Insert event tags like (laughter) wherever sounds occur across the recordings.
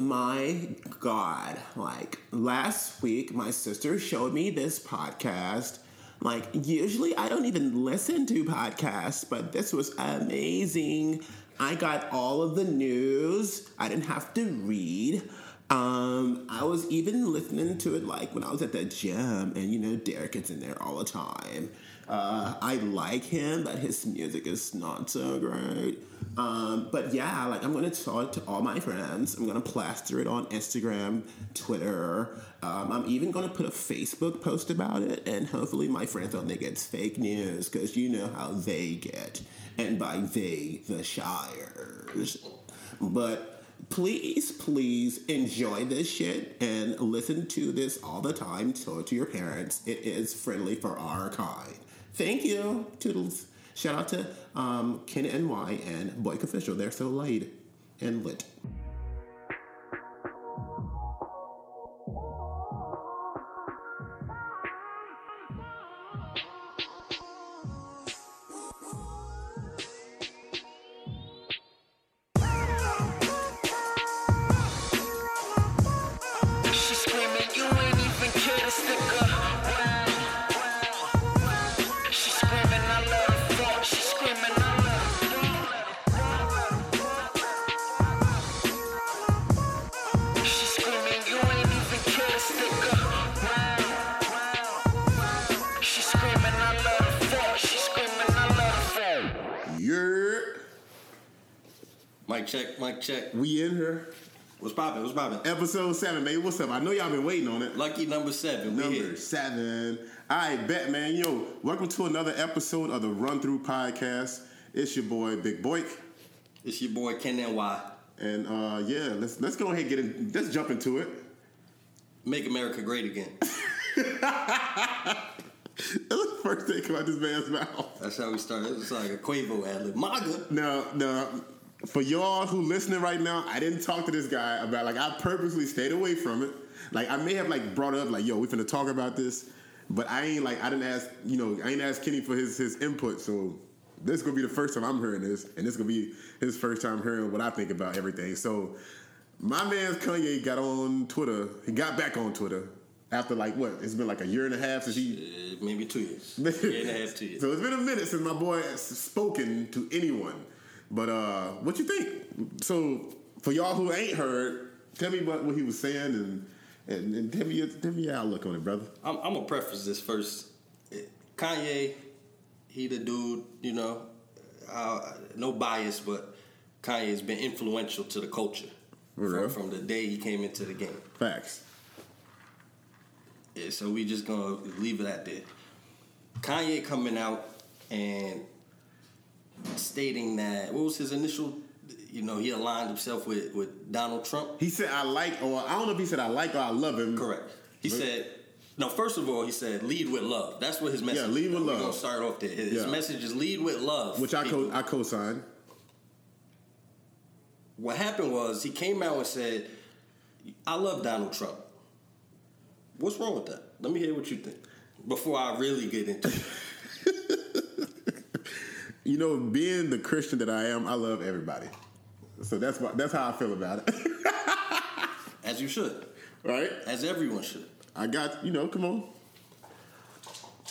my God. Like last week, my sister showed me this podcast. Like, usually I don't even listen to podcasts, but this was amazing. I got all of the news, I didn't have to read. Um, I was even listening to it like when I was at the gym, and you know, Derek is in there all the time. Uh, I like him, but his music is not so great. Um, but yeah, like I'm gonna talk to all my friends. I'm gonna plaster it on Instagram, Twitter. Um, I'm even gonna put a Facebook post about it, and hopefully my friends don't think it's fake news because you know how they get, and by they, the Shires. But please, please enjoy this shit and listen to this all the time. Tell it to your parents. It is friendly for our kind. Thank you. Toodles. Shout out to um, Ken NY and Boyk Official. They're so light and lit. What's poppin'? What's poppin'? Episode seven, baby. What's up? I know y'all been waiting on it. Lucky number seven. We Number here. seven. All right, bet, man. Yo, welcome to another episode of the Run Thru Podcast. It's your boy, Big Boyk. It's your boy Ken NY. And uh, yeah, let's let's go ahead and get in. Let's jump into it. Make America great again. (laughs) That's the first thing come out this man's mouth. That's how we started. It's like a Quavo ad lib. MAGA. Now, now, for y'all who listening right now, I didn't talk to this guy about like I purposely stayed away from it. Like I may have like brought up like, yo, we finna talk about this, but I ain't like I didn't ask you know I ain't asked Kenny for his his input. So this is gonna be the first time I'm hearing this, and this is gonna be his first time hearing what I think about everything. So my man Kanye got on Twitter. He got back on Twitter after like what? It's been like a year and a half since he Uh, maybe two years. (laughs) Year and a half, two years. so it's been a minute since my boy has spoken to anyone. But uh, what you think? So for y'all who ain't heard, tell me what, what he was saying and and, and tell me your, tell me your outlook on it, brother. I'm, I'm gonna preface this first. Kanye, he the dude, you know, uh, no bias, but Kanye's been influential to the culture from, from the day he came into the game. Facts. Yeah, so we just gonna leave it at that. Kanye coming out and stating that what was his initial you know, he aligned himself with, with Donald Trump. He said I like, or I don't know if he said I like or I love him. Correct. He said no, first of all, he said lead with love. That's what his message Yeah, lead with We're love. gonna start off there. His Yeah. message is lead with love. Which I co. I co-signed. what happened was he came out and said, I love Donald Trump. What's wrong with that? Let me hear what you think. Before I really get into it. (laughs) You know, being the Christian that I am, I love everybody. So that's why, that's how I feel about it. (laughs) As you should. right? As everyone should. I got you know. Come on.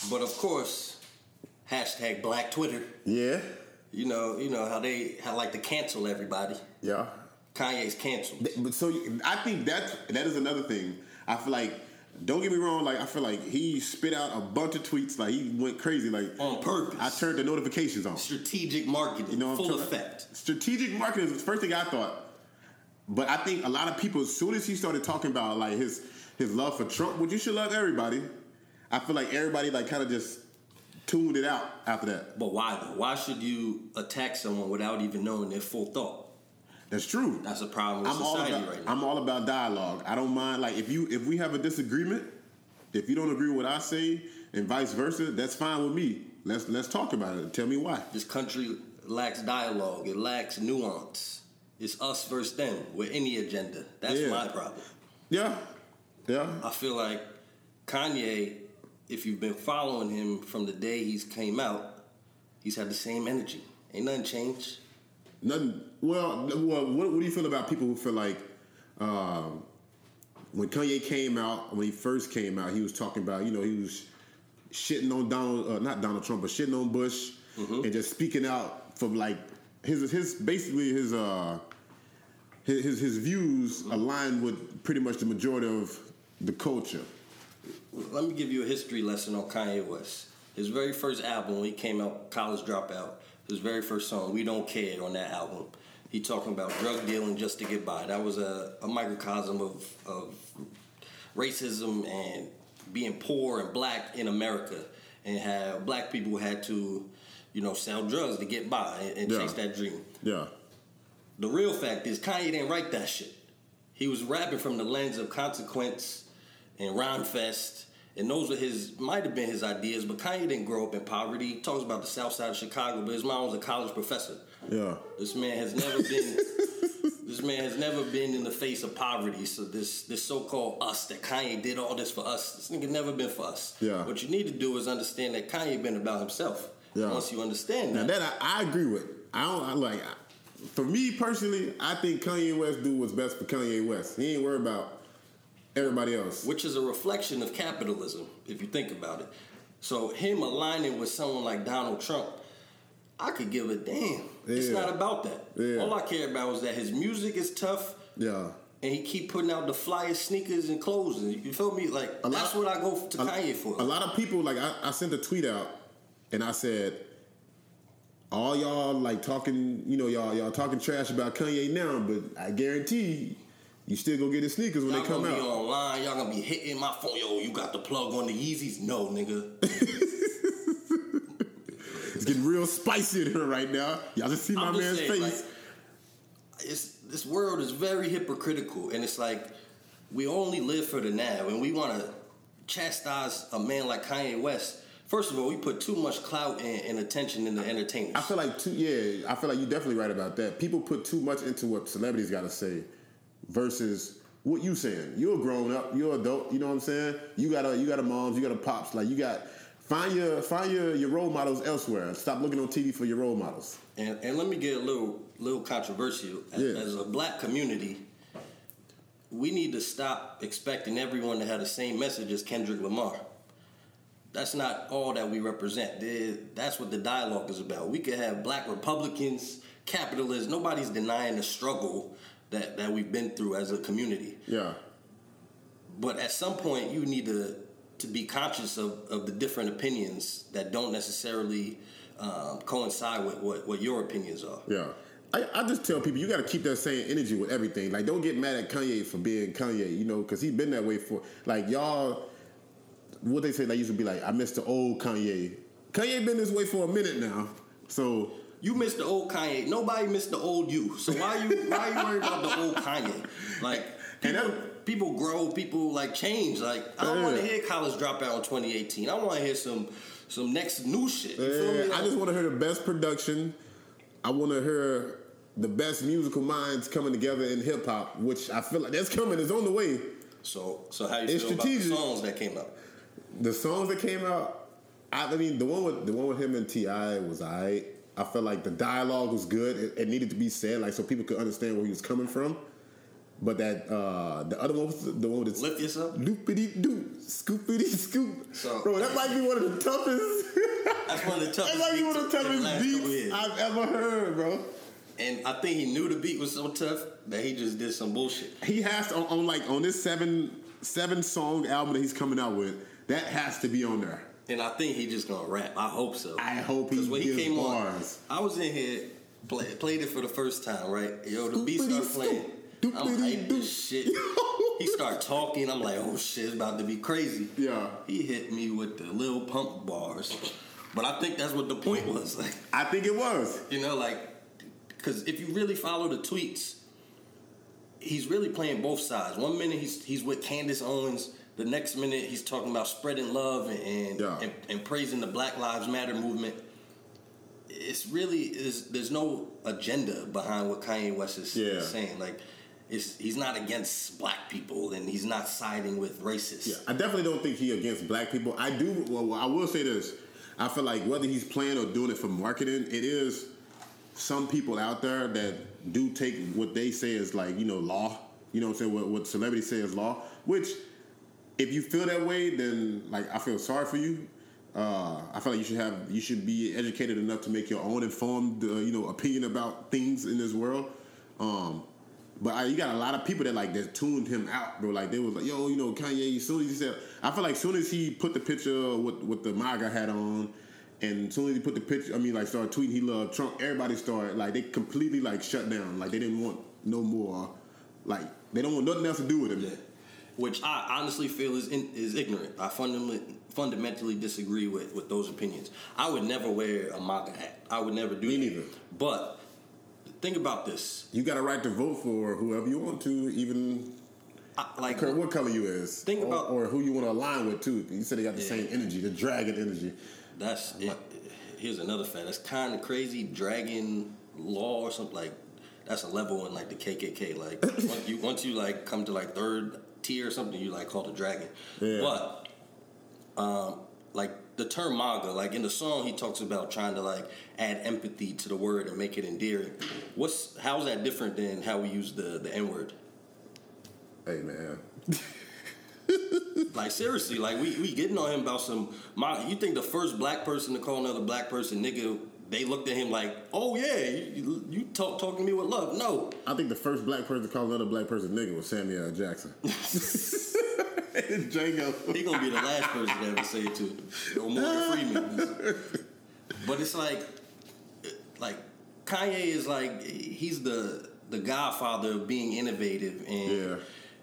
But of course, hashtag Black Twitter. Yeah. You know, you know how they how like to cancel everybody. Yeah. Kanye's canceled. But so I think that that is another thing. I feel like don't get me wrong. Like I feel like he spit out a bunch of tweets. Like he went crazy. Like On purpose. I turned the notifications on. Strategic marketing, You know, what I'm full trying- effect. Strategic marketing is the first thing I thought. But I think a lot of people, as soon as he started talking about like his his love for Trump, which you should love everybody, I feel like everybody like kind of just tuned it out after that. But why though? Why should you attack someone without even knowing their full thought? That's true. That's a problem with I'm all about right now. I'm all about dialogue. I don't mind like if you if we have a disagreement, if you don't agree with what I say and vice versa, that's fine with me. Let's let's talk about it. Tell me why. This country lacks dialogue. It lacks nuance. It's us versus them with any agenda. That's Yeah. my problem. Yeah, yeah. I feel like Kanye, if you've been following him from the day he's came out, he's had the same energy. Ain't nothing changed. Nothing. Well, well. What, what do you feel about people who feel like um, when Kanye came out, when he first came out, he was talking about, you know, he was shitting on Donald, uh, not Donald Trump, but shitting on Bush, and just speaking out from like his his basically his uh his his, his views aligned with pretty much the majority of the culture. Let me give you a history lesson on Kanye West. His very first album, when he came out, College Dropout, his very first song, We Don't Care, on that album, he talking about drug dealing just to get by. That was a, a microcosm of, of racism and being poor and black in America and how black people had to, you know, sell drugs to get by and, and Yeah. chase that dream. Yeah, The real fact is Kanye didn't write that shit. He was rapping from the lens of consequence and Rhymefest, and those were his might have been his ideas. But Kanye didn't grow up in poverty. He talks about the South Side of Chicago, but his mom was a college professor. yeah, This man has never (laughs) been. this man has never been in the face of poverty. So this this so called us that Kanye did all this for us. This nigga never been for us. Yeah. What you need to do is understand that Kanye been about himself. Yeah. Once you understand that, Now that, I, I agree with. I don't I like. For me personally, I think Kanye West do what's best for Kanye West. He ain't worried about everybody else. which is a reflection of capitalism, if you think about it. So him aligning with someone like Donald Trump, I could give a damn. It's not about that. Yeah. All I care about is that his music is tough Yeah, and he keep putting out the flyest sneakers and clothes. You feel me? Like A lot- that's what I go to a, Kanye for. a lot of people like I, I sent a tweet out and I said, all y'all like talking, you know, y'all y'all talking trash about Kanye now, but I guarantee you still go get his sneakers when Y'all they come gonna be online. Y'all gonna be hitting my phone. Yo, you got the plug on the Yeezys? No, nigga. (laughs) It's getting real spicy in here right now. Y'all just see my just man's saying, face. like, it's this world is very hypocritical, and it's like we only live for the now, and we want to chastise a man like Kanye West. First of all, we put too much clout and, and attention into entertainment. I feel like too. Yeah, I feel like you're definitely right about that. People put too much into what celebrities got to say, versus what you saying. You're a grown up. You're adult. You know what I'm saying? You got a you got a moms. You got a pops. Like you got find your find your your role models elsewhere. Stop looking on TV for your role models. And, and let me get a little little controversial. As, Yeah. as a black community, we need to stop expecting everyone to have the same message as Kendrick Lamar. That's not all that we represent. That's what the dialogue is about. We could have black Republicans, capitalists. Nobody's denying the struggle that, that we've been through as a community. Yeah, But at some point, you need to to be conscious of, of the different opinions that don't necessarily um, coincide with what, what your opinions are. yeah. I, I just tell people you got to keep that same energy with everything. Like, don't get mad at Kanye for being Kanye. You know, because he's been that way for like y'all. What they say, they used to be like, I miss the old Kanye. Kanye been this way for a minute now. So You miss the old Kanye. Nobody missed the old you. So why you why you worried about the old Kanye? Like people, people grow, people like change. Like I don't want to hear college dropout in 2018. I want to hear some some next new shit. You feel me? I just want to hear the best production. I want to hear the best musical minds coming together in hip hop, which I feel like that's coming. It's on the way. so so how you It's feel about the strategic. songs that came out? The songs that came out, I, I mean, the one with the one with him and T.I. was alright. I felt like the dialogue was good. It, it needed to be said, like so people could understand where he was coming from. But that uh the other one was the one with the Lift yourself. loopity doo, scoopity scoop. So- Bro, that might be one of the toughest. That's one of the (laughs) that toughest might be one of the the toughest beats. I've ever heard, bro. And I think he knew the beat was so tough that he just did some bullshit. He has to on, on like on this seven seven song album that he's coming out with. That has to be on there. And I think he just gonna rap. I hope so. I hope he Because when he came bars. on, I was in here, play, played it for the first time, right? Yo, the beat started playing. I'm doop. as shit. (laughs) he started talking. I'm like, oh shit, it's about to be crazy. Yeah. He hit me with the little pump bars. But I think that's what the point was. Like, I think it was. you know, like, because if you really follow the tweets, he's really playing both sides. One minute he's he's with Candace Owens. The next minute he's talking about spreading love and and, Yeah. and, and praising the Black Lives Matter movement. It's really is there's no agenda behind what Kanye West is Yeah. saying. Like, it's he's not against black people and he's not siding with racists. Yeah, I definitely don't think he against black people. I do. Well, I will say this. I feel like whether he's playing or doing it for marketing, it is some people out there that do take what they say as like you know law You know what I'm saying? What, what celebrities say is law. Which, if you feel that way, then like I feel sorry for you. Uh, I feel like you should have you should be educated enough to make your own informed uh, you know opinion about things in this world. Um, but I, you got a lot of people that like that tuned him out, bro. Like they was like, yo, you know, Kanye. As soon as he said, I feel like as soon as he put the picture with with the MAGA hat on, and as soon as he put the picture, I mean, like started tweeting he loved Trump. Everybody started like they completely like shut down. Like they didn't want no more. Like they don't want nothing else to do with him. Yeah. Which I honestly feel is in, is ignorant. I fundamentally fundamentally disagree with, with those opinions. I would never wear a MAGA hat. I would never do Me neither. But think about this. You got a right to vote for whoever you want to, even I, like care what color you is, Think or, about- or who you want to align with too. You said they got the Yeah. same energy, the dragon energy. That's it. Here's another fact. That's kind of crazy. Dragon law or something like that's a level in like the KKK. Like (laughs) once you once you like come to like third tier or something, you like called a dragon. Yeah. But um, like the term MAGA, like in the song, he talks about trying to like add empathy to the word and make it endearing. What's how's that different than how we use the the N word? Hey man, Like seriously, like we we getting on him about some. My, you think the first black person to call another black person nigga? They looked at him like, oh yeah, you, you talk talking to me with love. No, I think the first black person to call another black person nigga was Samuel L. Jackson. (laughs) Django. he gonna be the last person to ever say it to him. Or Morgan Freeman. But it's like, like Kanye is like he's the the godfather of being innovative and Yeah.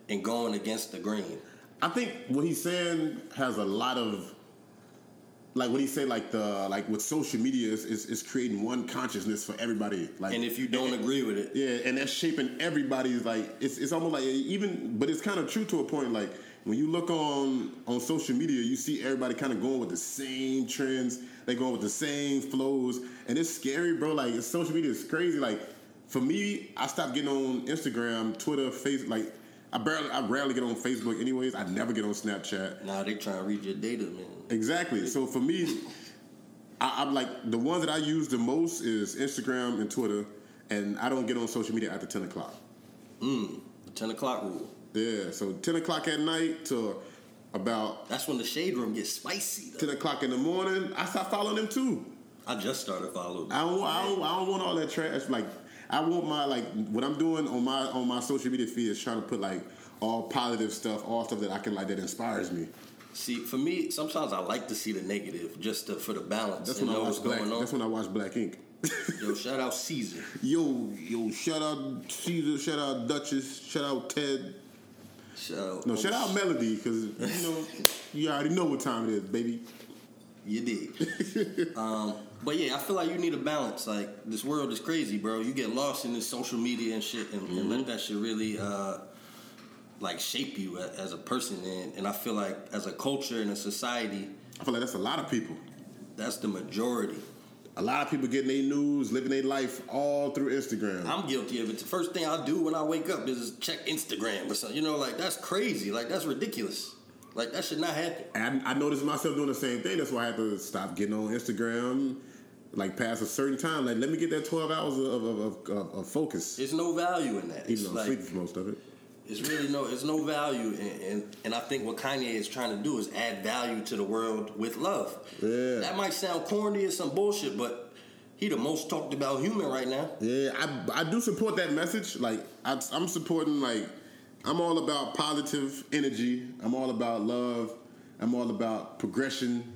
and going against the grain. I think what he's saying has a lot of like what he said like the like with social media is, is, is creating one consciousness for everybody like And if you don't agree with it, yeah and that's shaping everybody's like it's, it's almost like even but it's kind of true to a point like when you look on on social media you see everybody kind of going with the same trends they going with the same flows and it's scary bro like social media is crazy like for me i stopped getting on instagram twitter face like i barely i rarely get on facebook anyways i never get on snapchat now they trying to read your data, man. Exactly. So for me, I, I'm like the ones that I use the most is Instagram and Twitter, and I don't get on social media after ten o'clock. Mm, the ten o'clock rule. Yeah. So ten o'clock at night to about That's when the shade room gets spicy. Though. ten o'clock in the morning, I start following them too. I just started following. I don't, I don't, I don't want all that trash. Like I want my like what I'm doing on my on my social media feed is trying to put like all positive stuff, all stuff that I can like that inspires me. See, for me, sometimes I like to see the negative just to, for the balance That's when I know watch what's Black. going on. That's when I watch Black Ink. Yo, (laughs) shout out Ceaser. Yo, yo, shout out Ceaser, shout out Duchess, shout out Ted. Shout out. No, shout out Melody, because you know (laughs) you already know what time it is, baby. You did. (laughs) um, but yeah, I feel like you need a balance. Like this world is crazy, bro. You get lost in this social media and shit, and, and Mm-hmm. let that shit really uh, like shape you as a person. And, and I feel like as a culture and a society, I feel like that's a lot of people. that's the majority. A lot of people getting their news, living their life all through Instagram. I'm guilty of it. The first thing I do when I wake up is check Instagram or something. You know, like that's crazy. Like that's ridiculous. Like that should not happen. And I, I noticed myself doing the same thing. That's why I had to stop getting on Instagram, like past a certain time. Like, let me get that 12 hours of, of, of, of, focus. There's no value in that. It's Even though I'm like sleeping for most of it. it's really no, it's no value, and, and and I think what Kanye is trying to do is add value to the world with love. Yeah. That might sound corny or some bullshit, but he the most talked about human right now. Yeah, I, I do support that message. Like I, I'm supporting like I'm all about positive energy. I'm all about love. I'm all about progression.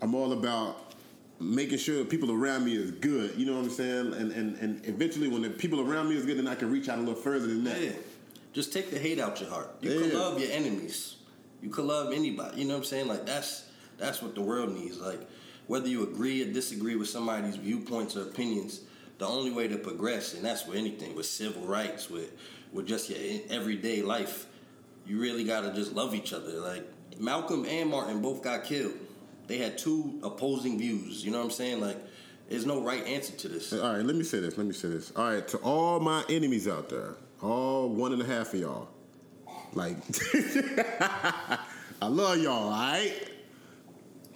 I'm all about making sure the people around me is good. You know what I'm saying? And and, and eventually, when the people around me is good, then I can reach out a little further than that. Yeah. Just take the hate out your heart. You Yeah. can love your enemies. You can love anybody. You know what I'm saying? Like that's that's what the world needs. Like whether you agree or disagree with somebody's viewpoints or opinions, the only way to progress, and that's with anything, with civil rights, with with just your everyday life, you really gotta just love each other. Like Malcolm and Martin both got killed. They had two opposing views. You know what I'm saying? Like there's no right answer to this. All right, let me say this. Let me say this. All right, to all my enemies out there, all one and a half of y'all, like, (laughs) I love y'all. All right,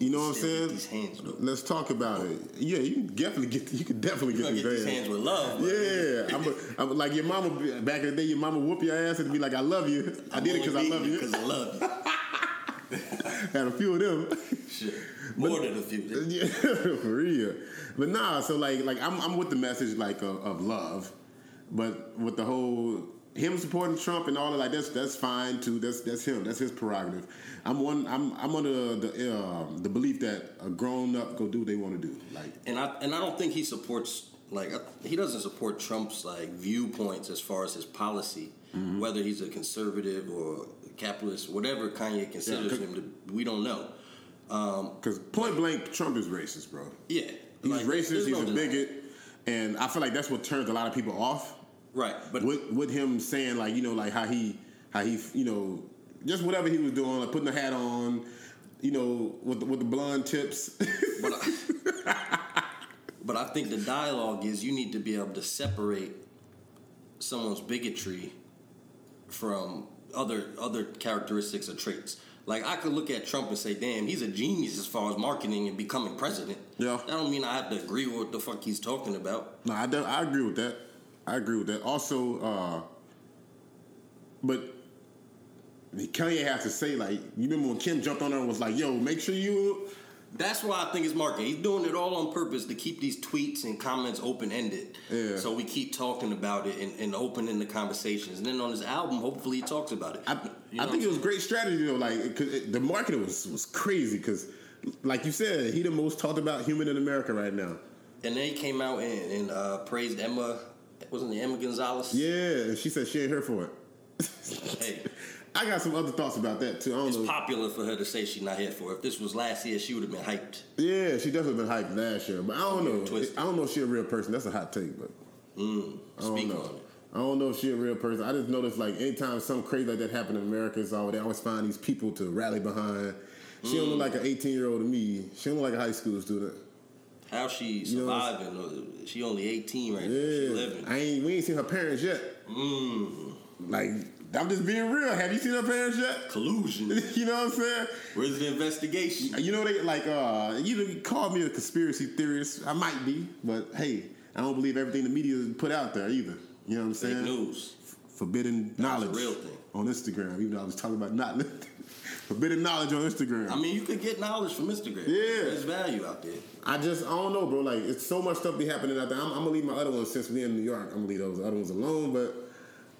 You know what I'm saying? These hands, though. Let's talk about it. Yeah, you can definitely get. You can definitely You get these get these hands. hands with love. but- Yeah, I'm, a, I'm like your mama back in the day. Your mama whoop your ass and be like, "I love you." I I'm did it because I love you. Because (laughs) I love you. Had a few of them. Shit. More than a few. (laughs) yeah, for real. But nah, so like, like I'm, I'm with the message like of, of love, but with the whole him supporting Trump and all of like that's that's fine too. That's that's him. That's his prerogative. I'm one. I'm I'm under the um, the belief that a grown up go do what they want to do. Like and I and I don't think he supports like he doesn't support Trump's like viewpoints as far as his policy, Mm-hmm. whether he's a conservative or capitalist, whatever Kanye considers 'cause- him to. We don't know. Because point blank, Trump is racist, bro. Yeah, He's like, racist. He's no a denying. bigot, and I feel like that's what turns a lot of people off. Right, but with with him saying like you know like how he how he you know just whatever he was doing like putting the hat on, you know with the, with the blonde tips. but I, (laughs) but I think the dialogue is you need to be able to separate someone's bigotry from other other characteristics or traits. Like I could look at Trump and say, "Damn, he's a genius as far as marketing and becoming president." Yeah. that don't mean I have to agree with what the fuck he's talking about. no, I, do- I agree with that. I agree with that. Also, uh, but Kanye has to say like you remember when Kim jumped on her and was like, "Yo, make sure you." That's why I think it's marketing. He's doing it all on purpose to keep these tweets and comments open ended. Yeah. So we keep talking about it and, and opening the conversations. And then on his album, hopefully he talks about it. I, You know I think it was great strategy though. Like, cause it, the marketing was was crazy because, like you said, he the most talked about human in America right now. And then he came out and, and uh, praised Emma. Wasn't it Emma Gonzalez? Yeah, she said she ain't here for it. Hey, (laughs) I got some other thoughts about that too. I don't it's know. popular for her to say she's not here for it. If this was last year, she would have been hyped. Yeah, she definitely been hyped last year, but I don't know. Twisted. I don't know if she a real person. That's a hot take, but mm, I don't know. I don't know if she a real person. I just noticed like anytime something crazy like that happen in America, it's all they always find these people to rally behind. She don't look mm. like an 18 year old to me. She don't look like a high school student. How she You know, surviving? she only 18 right now. She Yeah, living. I ain't. We ain't seen her parents yet. Mm. Like I'm just being real. Have you seen her parents yet? Collusion. (laughs) you know what I'm saying? Where's the investigation? You know they like uh you call me a conspiracy theorist. I might be, but hey, I don't believe everything the media put out there either. You know what I'm Fake saying? news. Forbidden knowledge real thing. on Instagram. Even though I was talking about not (laughs) forbidden knowledge on Instagram. I mean, you could get knowledge from Instagram. Yeah. There's value out there. I just I don't know, bro. Like it's so much stuff be happening out there. I'm, I'm gonna leave my other ones since we in New York. I'm gonna leave those other ones alone, but.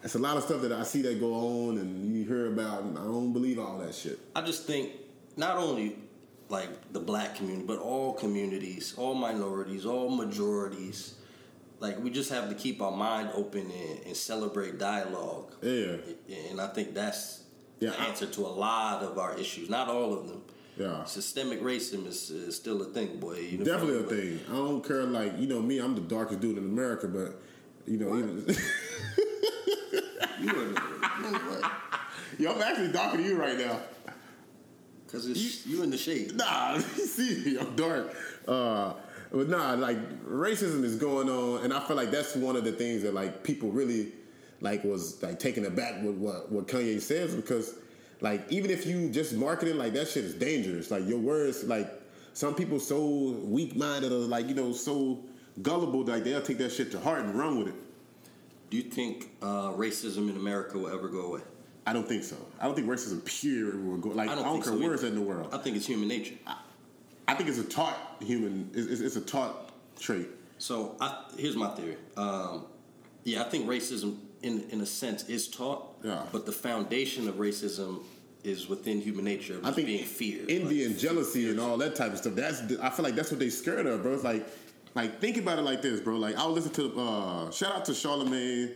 It's a lot of stuff that I see that go on and you hear about, and I don't believe all that shit. I just think not only like the black community, but all communities, all minorities, all majorities. Like we just have to keep our mind open and, and celebrate dialogue. Yeah. And I think that's Yeah, answer to a lot of our issues. Not all of them. Yeah. Systemic racism is, is still a thing, boy. You know, Definitely a thing. I don't care. Like you know me, I'm the darkest dude in America, but you know, even, (laughs) You are yo, I'm actually darker than you right now. Cause it's you in the shade. Nah, (laughs) you see I'm dark. Uh, but nah, like racism is going on, and I feel like that's one of the things that like people really like was like taken aback with what what Kanye says because like even if you just marketing like that shit is dangerous. Like your words, like some people so weak minded or like you know so gullible like they'll take that shit to heart and run with it. Do you think uh, racism in America will ever go away? I don't think so. I don't think racism pure will go. Like I don't, think care so where it's in the world. I think it's human nature. I think it's a taught human. It's, it's, it's a taught trait. So I, here's my theory. Um, yeah, I think racism, in in a sense, is taught. Yeah. But the foundation of racism is within human nature. I think being fear, envy like, and jealousy and all that type of stuff. That's I feel like that's what they scared of, bro. It's like, like think about it like this, bro. Like I'll listen to uh, shout out to Charlemagne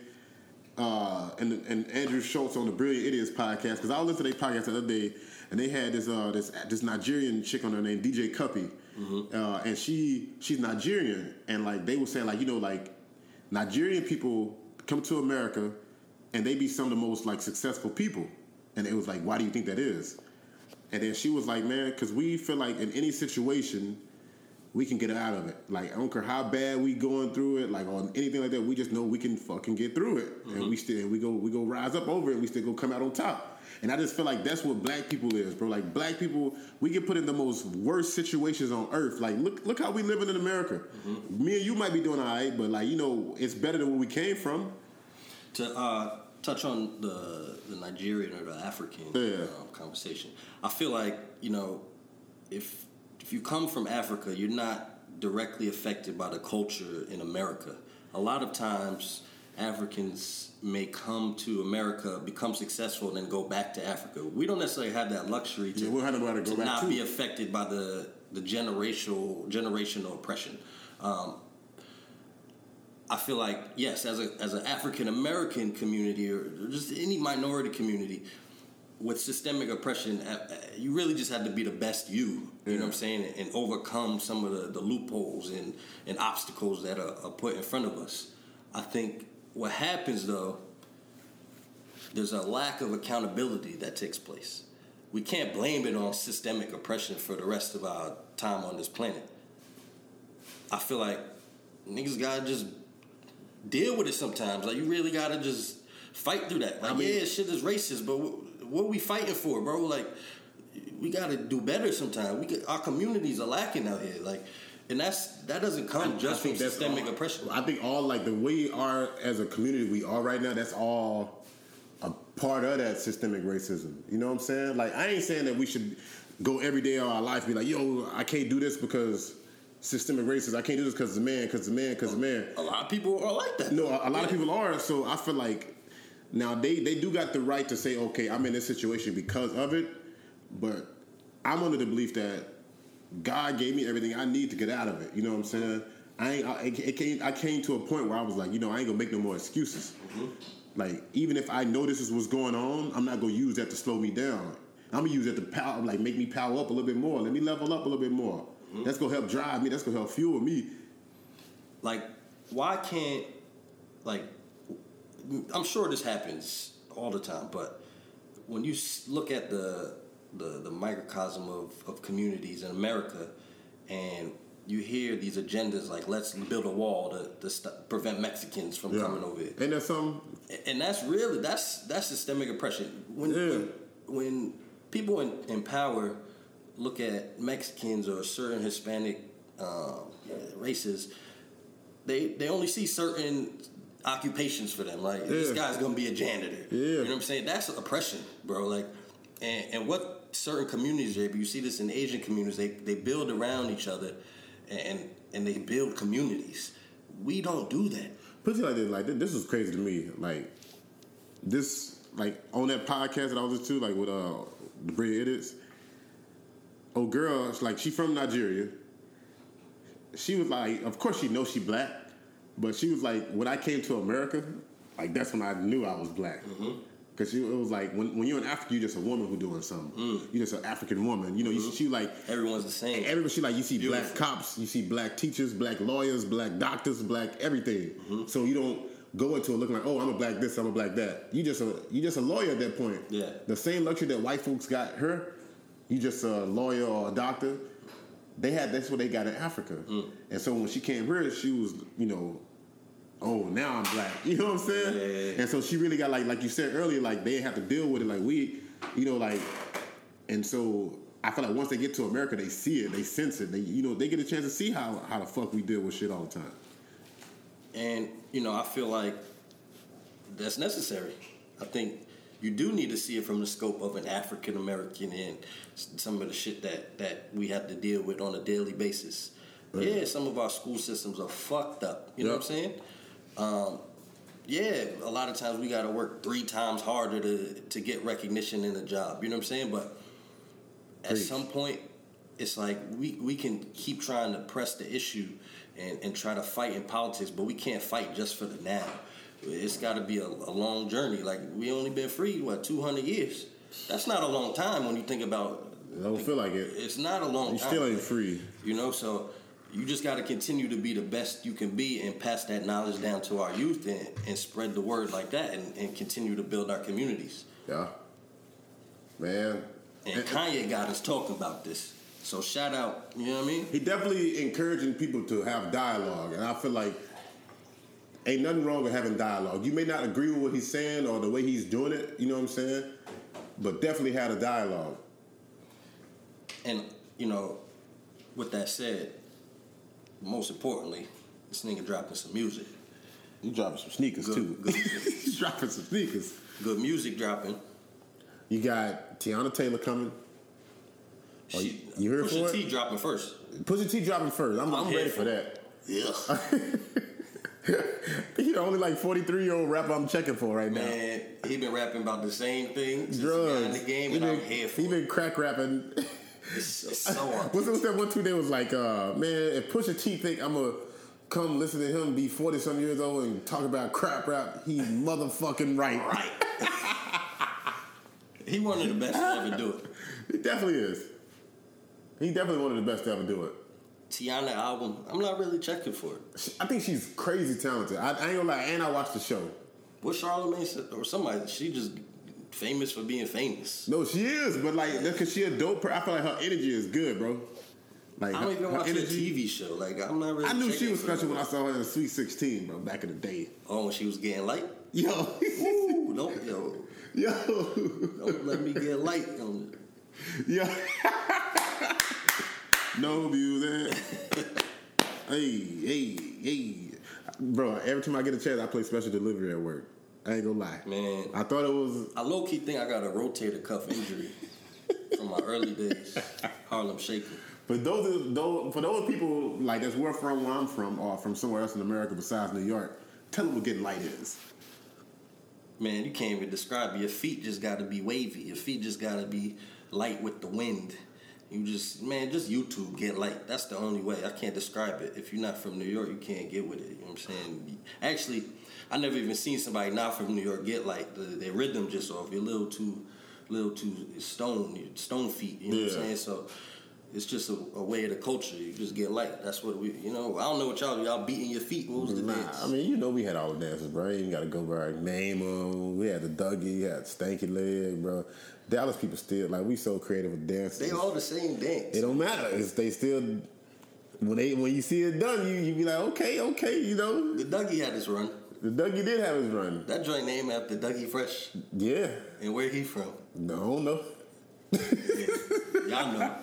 uh, and and Andrew Schulz on the Brilliant Idiots podcast because I was listening to their podcast the other day and they had this uh, this this Nigerian chick on there named DJ Cuppy, uh, and she she's Nigerian and like they were saying like you know like Nigerian people come to America and they be some of the most like successful people, and it was like why do you think that is? And then she was like, man, because we feel like in any situation, we can get out of it. Like I don't care how bad we going through it, like on anything like that. We just know we can fucking get through it, and mm-hmm. we still we go we go rise up over it. and We still go come out on top. And I just feel like that's what black people is, bro. Like black people, we get put in the most worst situations on earth. Like look look how we living in America. Me and you might be doing all right, but like you know, it's better than where we came from. to uh, touch on the the Nigerian or the African Yeah. um, conversation, I feel like you know if if you come from Africa, you're not directly affected by the culture in America. A lot of times, Africans may come to America, become successful, and then go back to Africa. We don't necessarily have that luxury to, Yeah, we don't have nowhere to not to. be affected by the the generational generational oppression. Um, I feel like yes, as a as an African American community or just any minority community with systemic oppression, uh, uh, you really just have to be the best you. You know what I'm saying, and overcome some of the, the loopholes and, and obstacles that are, are put in front of us. I think what happens though, there's a lack of accountability that takes place. We can't blame it on systemic oppression for the rest of our time on this planet. I feel like niggas gotta just deal with it sometimes. Like you really gotta just fight through that. Like I mean- yeah, shit is racist, but wh- what we fighting for, bro? Like we gotta do better sometimes. We get, our communities are lacking out here. Like, and that's that doesn't come just from systemic all, oppression. I think all like the way we are as a community we are right now. That's all a part of that systemic racism. You know what I'm saying? Like I ain't saying that we should go every day of our life be like, yo, I can't do this because systemic racism. I can't do this because the man, because the man, because the man. A lot of people are like that. No, a, a lot of people are. So I feel like now they they do got the right to say, okay, I'm in this situation because of it, but I'm under the belief that God gave me everything I need to get out of it. You know what I'm saying? I ain't. I, it came. I came to a point where I was like, you know, I ain't gonna make no more excuses. Mm-hmm. Like even if I know this is what's going on, I'm not gonna use that to slow me down. I'm gonna use that to power, like make me power up a little bit more. Let me level up a little bit more. Mm-hmm. That's gonna help drive me. That's gonna help fuel me. like why can't like i'm sure this happens all the time but when you look at the the, the microcosm of, of communities in america and you hear these agendas like let's build a wall to, to st- prevent mexicans from coming over here Ain't that something? and that's really that's that's systemic oppression. When Yeah. when, when people in, in power look at Mexicans or certain Hispanic um, races, they they only see certain occupations for them. Like this guy's gonna be a janitor. Yeah. You know what I'm saying? That's oppression, bro. Like and, and what certain communities, JB, you see this in Asian communities, they, they build around each other and and they build communities. We don't do that. Put it like this, like this is crazy to me. Like this, like on that podcast that I was listening to, like with uh the Brilliant Idiots. Oh girl, it's like she from Nigeria. She was like, of course she knows she black, but she was like, when I came to America, like that's when I knew I was black. Cause she, it was like when, when you're in Africa, you're just a woman who doing something. Mm. You're just an African woman. You know, you, mm-hmm. she like Everyone's the same. Everybody, she like you see black cops, you see black teachers, black lawyers, black doctors, black everything. Mm-hmm. So you don't go into it looking like, oh, I'm a black this, I'm a black that. You just a you just a lawyer at that point. Yeah. The same luxury that white folks got her, you just a lawyer or a doctor. They had that's what they got in Africa. Mm. And so when she came here, she was you know. Oh, now I'm black. (laughs) You know what I'm saying? Yeah, yeah, yeah. And so she really got like, like you said earlier, like they have to deal with it. Like we, you know, like and so I feel like once they get to America, they see it, they sense it. They, you know, they get a chance to see how how the fuck we deal with shit all the time. And you know, I feel like that's necessary. I think you do need to see it from the scope of an African American and some of the shit that that we have to deal with on a daily basis. Yeah, some of our school systems are fucked up. You know what I'm saying? Um, yeah, a lot of times we got to work three times harder to to get recognition in a job. You know what I'm saying? But at Preach. some point, it's like we, we can keep trying to press the issue and, and try to fight in politics, but we can't fight just for the now. It's got to be a, a long journey. Like we only been free what 200 years. That's not a long time when you think about. I don't feel like it. It's not a long You still ain't free. You know, so you just got to continue to be the best you can be and pass that knowledge down to our youth and, and spread the word like that and, and continue to build our communities. Yeah. Man. And Kanye got us talking about this. So shout out, you know what I mean? He definitely encouraging people to have dialogue, and I feel like ain't nothing wrong with having dialogue. You may not agree with what he's saying or the way he's doing it, you know what I'm saying? But definitely had a dialogue. And you know, with that said, most importantly, this nigga dropping some music. You dropping some sneakers Good- too. good. (laughs) He's dropping some sneakers. Good music dropping. You got Teyana Taylor coming. Oh, you- She- you here Pusha for it? T dropping first. Pusha T dropping first. I'm ready for for that. Yeah. (laughs) He's the only like 43 year old rapper I'm checking for right now. Man, he been rapping about the same thing he Drugs. got in the game, he been, I'm here for he been crack rapping. It's, it's so (laughs) What's, what's that one tweet? They was like, uh, man, if Pusha T think I'm gonna come listen to him be 40 some years old and talk about crap rap, he motherfucking right. right. (laughs) he one of the best to ever do it. He definitely is. He definitely one of the best to ever do it. Teyana album, I'm not really checking for it. I think she's crazy talented. I, I ain't gonna lie, and I watched the show. What Charlemagne said, or somebody, she just famous for being famous. No, she is, but like that's because she a dope. Per- I feel like her energy is good, bro. Like I don't her- even her watch energy- a TV show. Like I'm not really. I knew she was special when I saw her in Sweet 16, bro, back in the day. Oh, when she was getting light. Yo, Ooh, don't yo, (laughs) yo, don't let me get light on yo. (laughs) no music. Eh? (laughs) hey, hey, hey. Bro, every time I get a chance, I play special delivery at work. I ain't gonna lie. Man. I thought it was. I low key think I got a rotator cuff injury from my early days. Harlem Shaking. But those, those, for those people like that's where from, where I'm from, or from somewhere else in America besides New York, tell them what getting light is. Man, you can't even describe it. Your feet just got to be wavy. Your feet just got to be light with the wind. You just, man, just YouTube get light. That's the only way. I can't describe it. If you're not from New York, you can't get with it. You know what I'm saying? Actually, I never even seen somebody not from New York get like The, their rhythm just off. You're a little too, little too stone, stone feet. You know what I'm saying? So. It's just a, a way of the culture. You just get light. That's what we, you know. I don't know what y'all y'all beating your feet. What was the Nah, dance? I mean, you know, we had all the dances, bro. You ain't got to go by name them. We had the Dougie, we had Stanky Leg, bro. Dallas people still like we so creative with dances. they all the same dance. it don't matter. It's, they still when they when you see it done, you you be like, okay, okay, you know. The Dougie had his run. The Dougie did have his run. That joint named after Dougie Fresh. Yeah, And where he from? no, no. (laughs) Y'all know.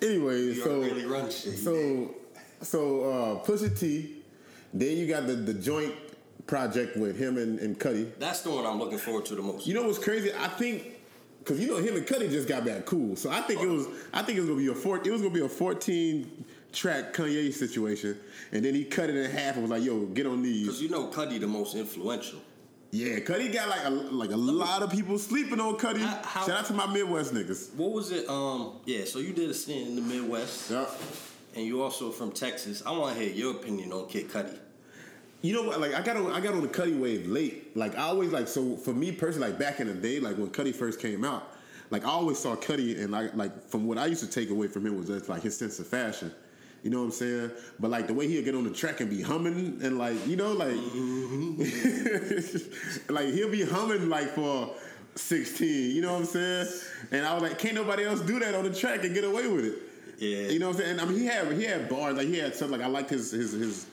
Anyway, so really run shit. so so uh, Pusha T. Then you got the the joint project with him and, and Cudi. That's the one I'm looking forward to the most. You know what's crazy? I think because you know him and Cudi just got back cool, so I think it was I think it was gonna be a four, it was gonna be a fourteen track Kanye situation, and then he cut it in half and was like, "Yo, get on these." Because you know Cudi the most influential. Yeah, Cudi got like a like a lot of people sleeping on Cudi. How- how- Shout out to my Midwest niggas. What was it? Um, yeah. So you did a stint in the Midwest, Yeah. and you also from Texas. I want to hear your opinion on Kid Cudi. You know what? Like I got on, I got on the Cudi wave late. Like I always like so for me personally, like back in the day, like when Cudi first came out, like I always saw Cudi and like like from what I used to take away from him was just like his sense of fashion. You know what I'm saying? But like the way he'll get on the track and be humming and like you know like (laughs) like he'll be humming like for 16. You know what I'm saying? And I was like, can't nobody else do that on the track and get away with it. Yeah. You know what I'm saying? And I mean, he had he had bars like he had something like I liked his his his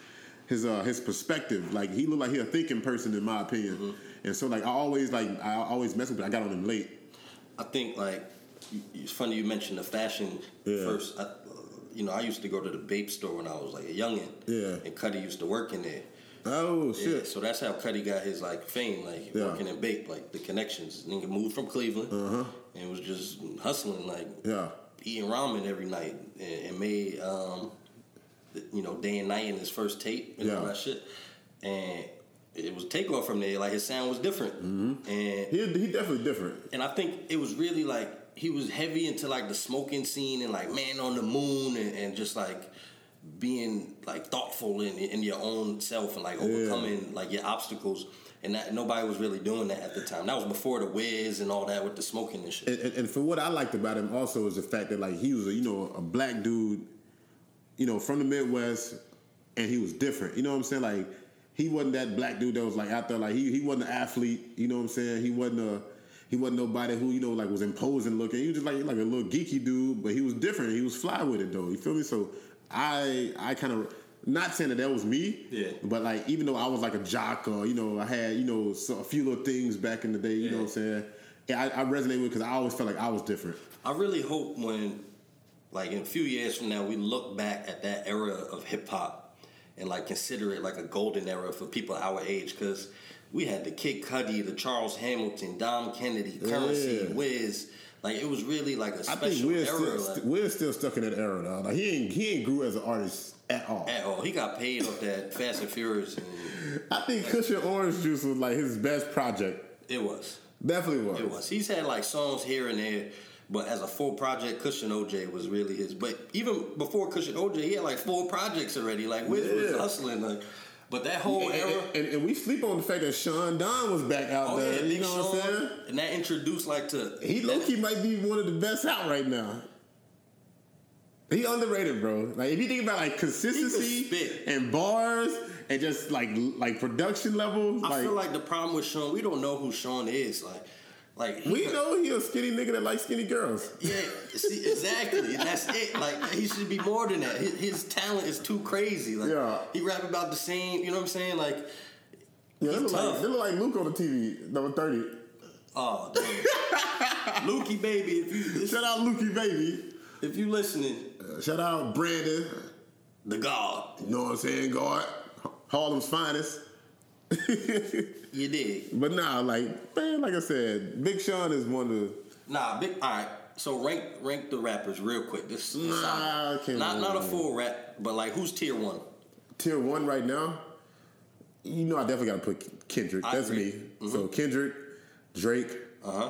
his uh his perspective. Like he looked like he a thinking person in my opinion. Mm-hmm. And so like I always like I always mess with him. I got on him late. I think like it's funny you mentioned the fashion Yeah. first. I, you know, I used to go to the Bape store when I was like a youngin. Yeah. And Cudi used to work in there. Oh Yeah, shit. so that's how Cudi got his like fame, like Yeah. working in Bape, like the connections. Nigga moved from Cleveland and was just hustling, like Uh-huh. Yeah. eating ramen every night, and, and made um, you know day and night in his first tape and all that shit. And it was takeoff from there. Like his sound was different, Mm-hmm. and He he definitely different. and I think it was really like he was heavy into like the smoking scene and like man on the moon and, and just like being like thoughtful in, in your own self and like overcoming like your obstacles and that nobody was really doing that at the time. That was before the whiz and all that with the smoking and shit. And, and, and for what I liked about him also is the fact that like he was a you know a black dude, you know from the Midwest, and he was different. You know what I'm saying? Like he wasn't that black dude that was like out there like he he wasn't an athlete. You know what I'm saying? He wasn't a he wasn't nobody who you know like was imposing looking. He was just like like a little geeky dude, but he was different. He was fly with it though. You feel me? So I I kind of not saying that that was me, Yeah. But like even though I was like a jock or you know I had you know so, a few little things back in the day, you know what I'm saying? Yeah, I, I resonate with because I always felt like I was different. I really hope when, like in a few years from now, we look back at that era of hip hop and like consider it like a golden era for people our age because we had the Kid Cudi, the Charles Hamilton, Dom Kennedy, Currency, Yeah. Wiz. Like it was really like a I think special we're era. still, like, we're still stuck in that era though. Like he ain't he ain't grew as an artist at all. at all. He got paid off that Fast and Furious, and I think Kush and Orange Juice was like his best project. it was. Definitely was. It was. He's had like songs here and there, but as a full project, Kush and OJ was really his. But even before Kush and OJ, he had like four projects already. Like Wiz was hustling. Like, but that whole And, era. and, and we sleep on the fact that Sean Don was back out Oh there. yeah, you know what I'm saying? and that introduced like to He low key might be one of the best out right now. He underrated, bro. Like if you think about like consistency and bars and just like like production level, I like, feel like the problem with Sean, we don't know who Sean is. Like, like we know he a skinny nigga that likes skinny girls. Yeah, see, exactly. And that's it. Like he should be more than that. His, his talent is too crazy. Like Yeah. he rap about the same. You know what I'm saying? Like, Yeah, they look, like, they look like Luke on the TV, number thirty. oh damn, Lukey baby, if you listen, Shout out Lukey baby. if you listening, Uh, shout out Brandon. the God, You know what I'm saying, guard. Harlem's finest. (laughs) you did. But nah, like man, like I said, Big Sean is one of the Nah, big. All right. So rank rank the rappers real quick. This is Nah, solid. I can't not not a full rap, but like who's tier one? tier one right now. You know, I definitely got to put Kendrick. I That's agree. Mm-hmm. me. So Kendrick, Drake. Uh huh.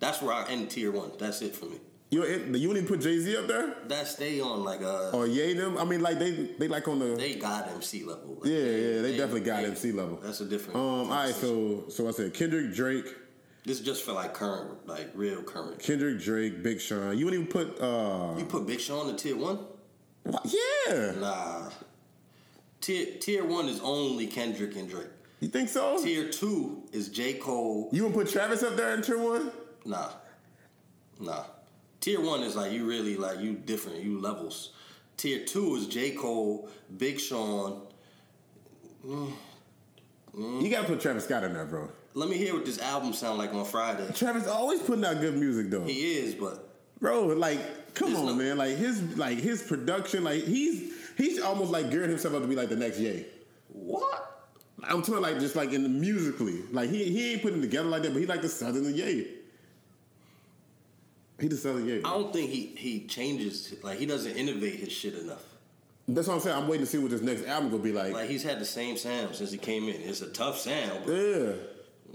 That's where I end tier one. That's it for me. You you wouldn't even put Jay Z up there That's they on like uh or Ye them. I mean, like they they like on the they got MC level. Like, yeah yeah they, definitely got they- MC level. That's a different. Um, all right, so so I said Kendrick, Drake, This is just for like current, like real current. Kendrick, Drake, Big Sean. You wouldn't even put uh You put Big Sean in tier one? what? yeah. Nah. Tier tier one is only Kendrick and Drake. You think so? Tier two is J Cole. You would put Travis up there in tier one? Nah, nah. Tier one is like you really like you different, you levels. Tier two is J Cole, Big Sean. Mm. You gotta put Travis Scott in there, bro. Let me hear what this album sound like on Friday. Travis always putting out good music though. He is, but Bro, like, come on, no- man. Like his like his production, like he's he's almost like gearing himself up to be like the next Ye. what? I'm talking like just like in the musically. Like he he ain't putting it together like that, but he like the Southern Ye. He the Southern Ye. I don't think he he changes. Like he doesn't innovate his shit enough. That's what I'm saying. I'm waiting to see what this next album gonna be like. Like he's had the same sound since he came in. It's a tough sound, but yeah.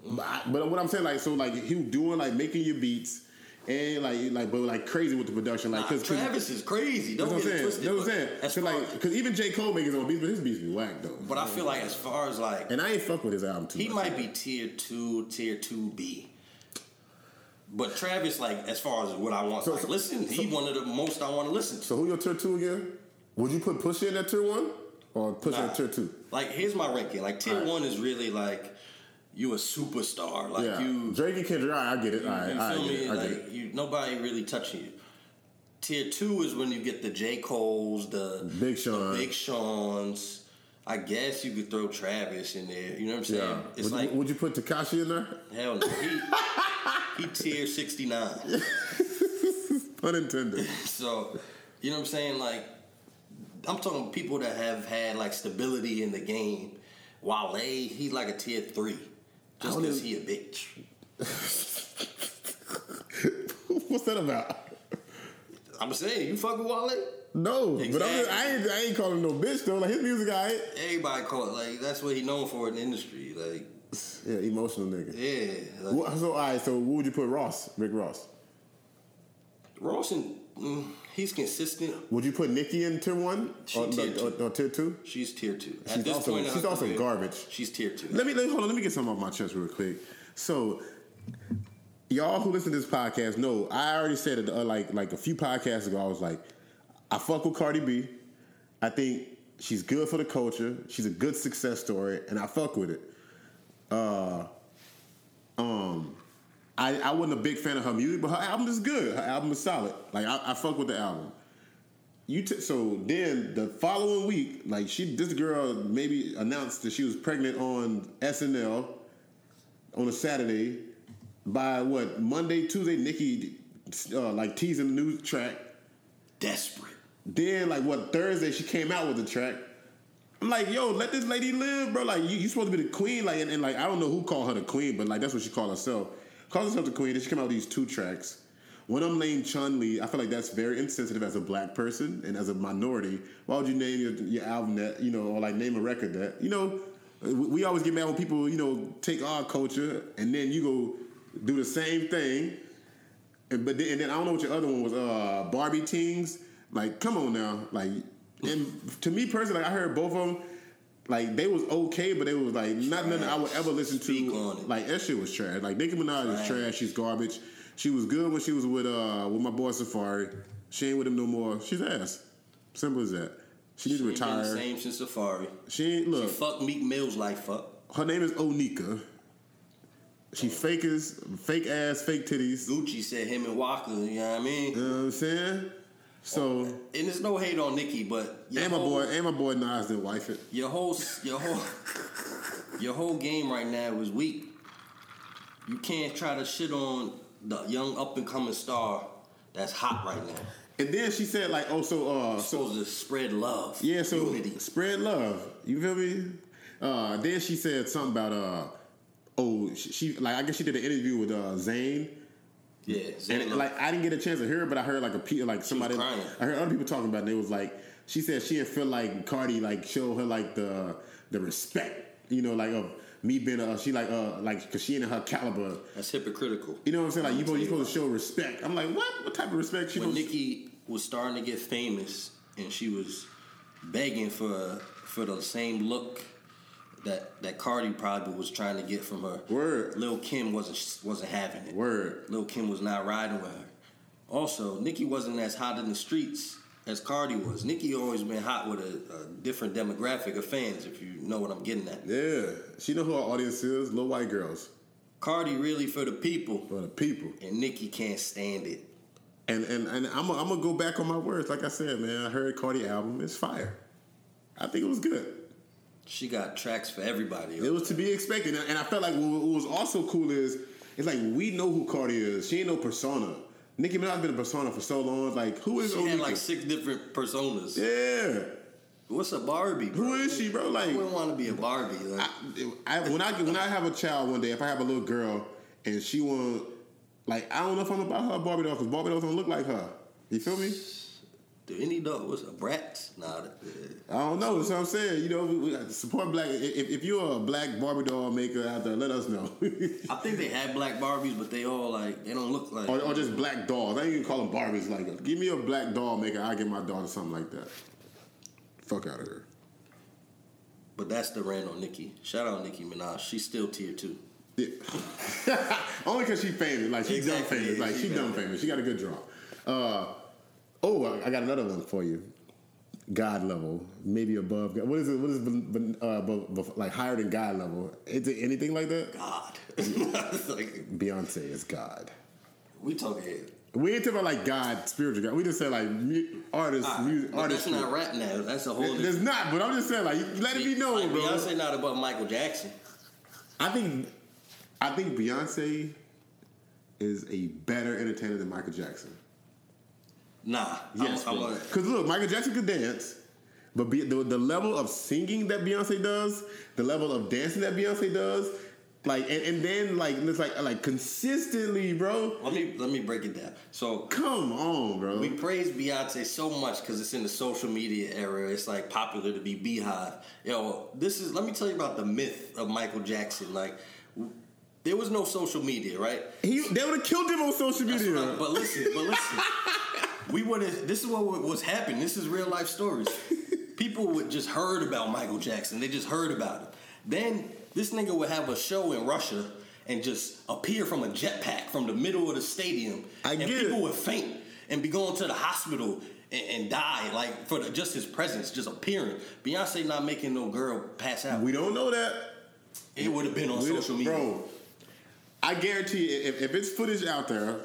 But, I- but what I'm saying, like, so like he doing like making your beats and like like but like crazy with the production, like Nah, because Travis is crazy. Don't That's what I'm get saying. twisted. That's what I'm saying. as Cause far- like, because even J Cole makes his own beats, but his beats be whack though. but I feel like as far as like and I ain't fuck with his album too he much. might be tier two, tier two B. But Travis, like as far as what I want, So- like so- listen, he one of the most I want to listen to. So who your tier two again? Would you put Pusha in that tier one or Pusha Nah. at tier two? Like here's my ranking. Like tier Alright. one is really like you a superstar. Like yeah, you, Drake and Kendrick. All right, I get it. you, All right, you I feel get me? like it. you, nobody really touching you. Tier two is when you get the J Cole's, the Big Sean. the Big Sean's. I guess you could throw Travis in there. You know what I'm saying? Yeah. It's Would, like would you put Tekashi in there? hell no. He, (laughs) he tier 69. (laughs) Pun intended. So, you know what I'm saying? Like, I'm talking people that have had like stability in the game. Wale, he's like a tier three, just because he a bitch. (laughs) What's that about? I'm saying, you fuck with Wale? No, but I'm I ain't I ain't calling no bitch though. Like his music, I ain't. Everybody call it like that's what he known for in the industry. Like, Yeah, emotional nigga. yeah, like, What- So all right, so what would you put Ross? Rick Ross. Rawson, mm, he's consistent. Would you put Nicki in tier one She or, tier or, two. or tier two? She's tier two. At She's this also- point she's also garbage. She's tier two. Let me let, hold on. Let me get something off my chest real quick. So, y'all who listen to this podcast know I already said it uh, like like a few podcasts ago. I was like, I fuck with Cardi B. I think she's good for the culture. She's a good success story, and I fuck with it. Uh, um, I I, wasn't a big fan of her music, but her album is good. Her album is solid. Like I, I fuck with the album. You t- so then the following week, like she, this girl maybe announced that she was pregnant on SNL on a Saturday. By what Monday, Tuesday, Nicki uh, like teasing the new track. Desperate. Then like what Thursday she came out with the track. I'm like, yo, let this lady live, bro. Like you, you supposed to be the queen, like and, and like I don't know who called her the queen, but like that's what she called herself. Calls herself the queen. Then she came out with these two tracks. One of them named Chun Li. I feel like that's very insensitive as a black person and as a minority. Why would you name your, your album that, you know, or like name a record that, you know? We always get mad when people, you know, take our culture and then you go do the same thing and, but then, and then I don't know what your other one was. Uh, Barbie Tingz. Like, come on now. Like, and to me personally, like, I heard both of them. Like they was okay, but they was like not nothing I would ever listen to. Like that shit was trash. Like Nicki Minaj is Trash. trash. She's garbage. She was good when she was with uh with my boy Safaree. She ain't with him no more. She's ass. Simple as that. She needs to Ain't been the retire. same since Safaree. She ain't She look. fucked Meek Mill's life up. Her name is Onika. She fake as fake ass, fake titties. Gucci said him and Walker. You know what I mean? You know what I'm saying? So And there's no hate on Nicki, but and my whole- boy and my boy Nas didn't wife it. your whole your whole your whole game right now was weak. You can't try to shit on the young up and coming star that's hot right now. And then she said like, oh, so uh, so to spread love, yeah, so unity. spread love. You feel me? Uh, then she said something about uh, oh, she, she like I guess she did an interview with uh Zane. Yeah, And like I didn't get a chance to hear it, but I heard like a like somebody. I heard other people talking about it. And it was like she said she didn't feel like Cardi like showed her like the the respect, you know, like of me being a she like uh like because she in her caliber. that's hypocritical. You know what I'm saying? Like you you supposed to show respect. I'm like, what? What type of respect? She when Nicki was starting to get famous and she was begging for for the same look that that Cardi probably was trying to get from her. Word. Lil Kim wasn't wasn't having it. Word. Lil Kim was not riding with her. Also, Nicki wasn't as hot in the streets as Cardi was. Nicki always been hot with a, a different demographic of fans, if you know what I'm getting at. Yeah, she know who our audience is. Little white girls Cardi really for the people, for the people. and Nicki can't stand it. And and and I'm gonna go back on my words. Like I said, man, I heard Cardi album. It's fire. I think it was good. She got tracks for everybody. It was to be expected, and and I felt like what, what was also cool is it's like we know who Cardi is. She ain't no persona. Nicki Minaj been a persona for so long. Like who is She had like six different personas. yeah, What's a Barbie? Bro? who is she, bro? Like I wouldn't want to be a Barbie. Like, I, I, when I when I have a child one day, if I have a little girl and she want, like, I don't know if I'm about her Barbie doll because Barbie dolls don't look like her. You feel me? Do any dog was a brat? Nah, that- I don't know. That's what I'm saying. You know, we, we got to support black. If, if you're a black Barbie doll maker out there, let us know. (laughs) I think they had black Barbies, but they all like they don't look like. or, or just black dolls. I ain't even call them Barbies. Like, give me a black doll maker. I get my daughter something like that. Fuck out of here. But that's the rant on Nicki. Shout out Nicki Minaj. She's still tier two. Yeah. (laughs) Only because she famous. Like she's dumb Exactly, famous. Like she she dumb famous. famous. She got a good draw. Uh, oh, I- got another one for you. God level, maybe above. God. What is it? What is ben- uh, above, like higher than God level? Is it anything like that? God, (laughs) like Beyonce is God. we talking. We ain't talking about like God, spiritual God. We just say like mu- artists, Ah, music, but that's not rap now. That's a whole. Thing. There's not, but I'm just saying like let it be known, like bro. Beyonce not above Michael Jackson. I think, I think Beyonce is a better entertainer than Michael Jackson. Nah, Yes, I'm, I'm a, because look, Michael Jackson could dance, but be, the, the level of singing that Beyonce does, the level of dancing that Beyonce does, like, and, and then like it's like like consistently, bro. let me let me break it down. So Come on, bro. We praise Beyonce so much because it's in the social media era. It's like popular to be BeyHive. Yo, this is. Let me tell you about the myth of Michael Jackson. Like, there was no social media, right? he, they would have killed him on social media. I- but listen, but listen. (laughs) we would have. This is what was happening. This is real life stories. (laughs) People would just heard about Michael Jackson. They just heard about him. Then this nigga would have a show in Russia and just appear from a jetpack from the middle of the stadium, I and people it. would faint and be going to the hospital and, and die like for the, just his presence, just appearing. Beyonce not making no girl pass out. we don't know that. it would have been on We social media. bro. I guarantee you, if, if it's footage out there,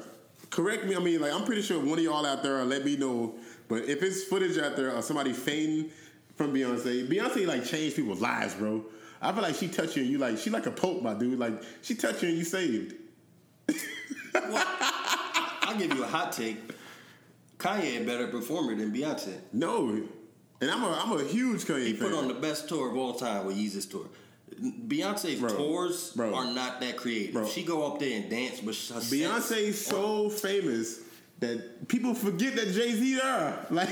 correct me. I mean, like I'm pretty sure one of y'all out there, let me know. But if it's footage out there of somebody fainting from Beyonce, Beyonce like changed people's lives, bro. I feel like she touched you and you like she like a pope, my dude. Like she touched you and you saved. I'll give you a hot take. Kanye a better performer than Beyonce. No, and I'm a I'm a huge Kanye He fan. put on the best tour of all time with Yeezus tour. Beyonce's Bro, tours bro. are not that creative. Bro. She go up there and dance, but Beyonce's so famous that people forget that Jay Z there. (laughs) Like,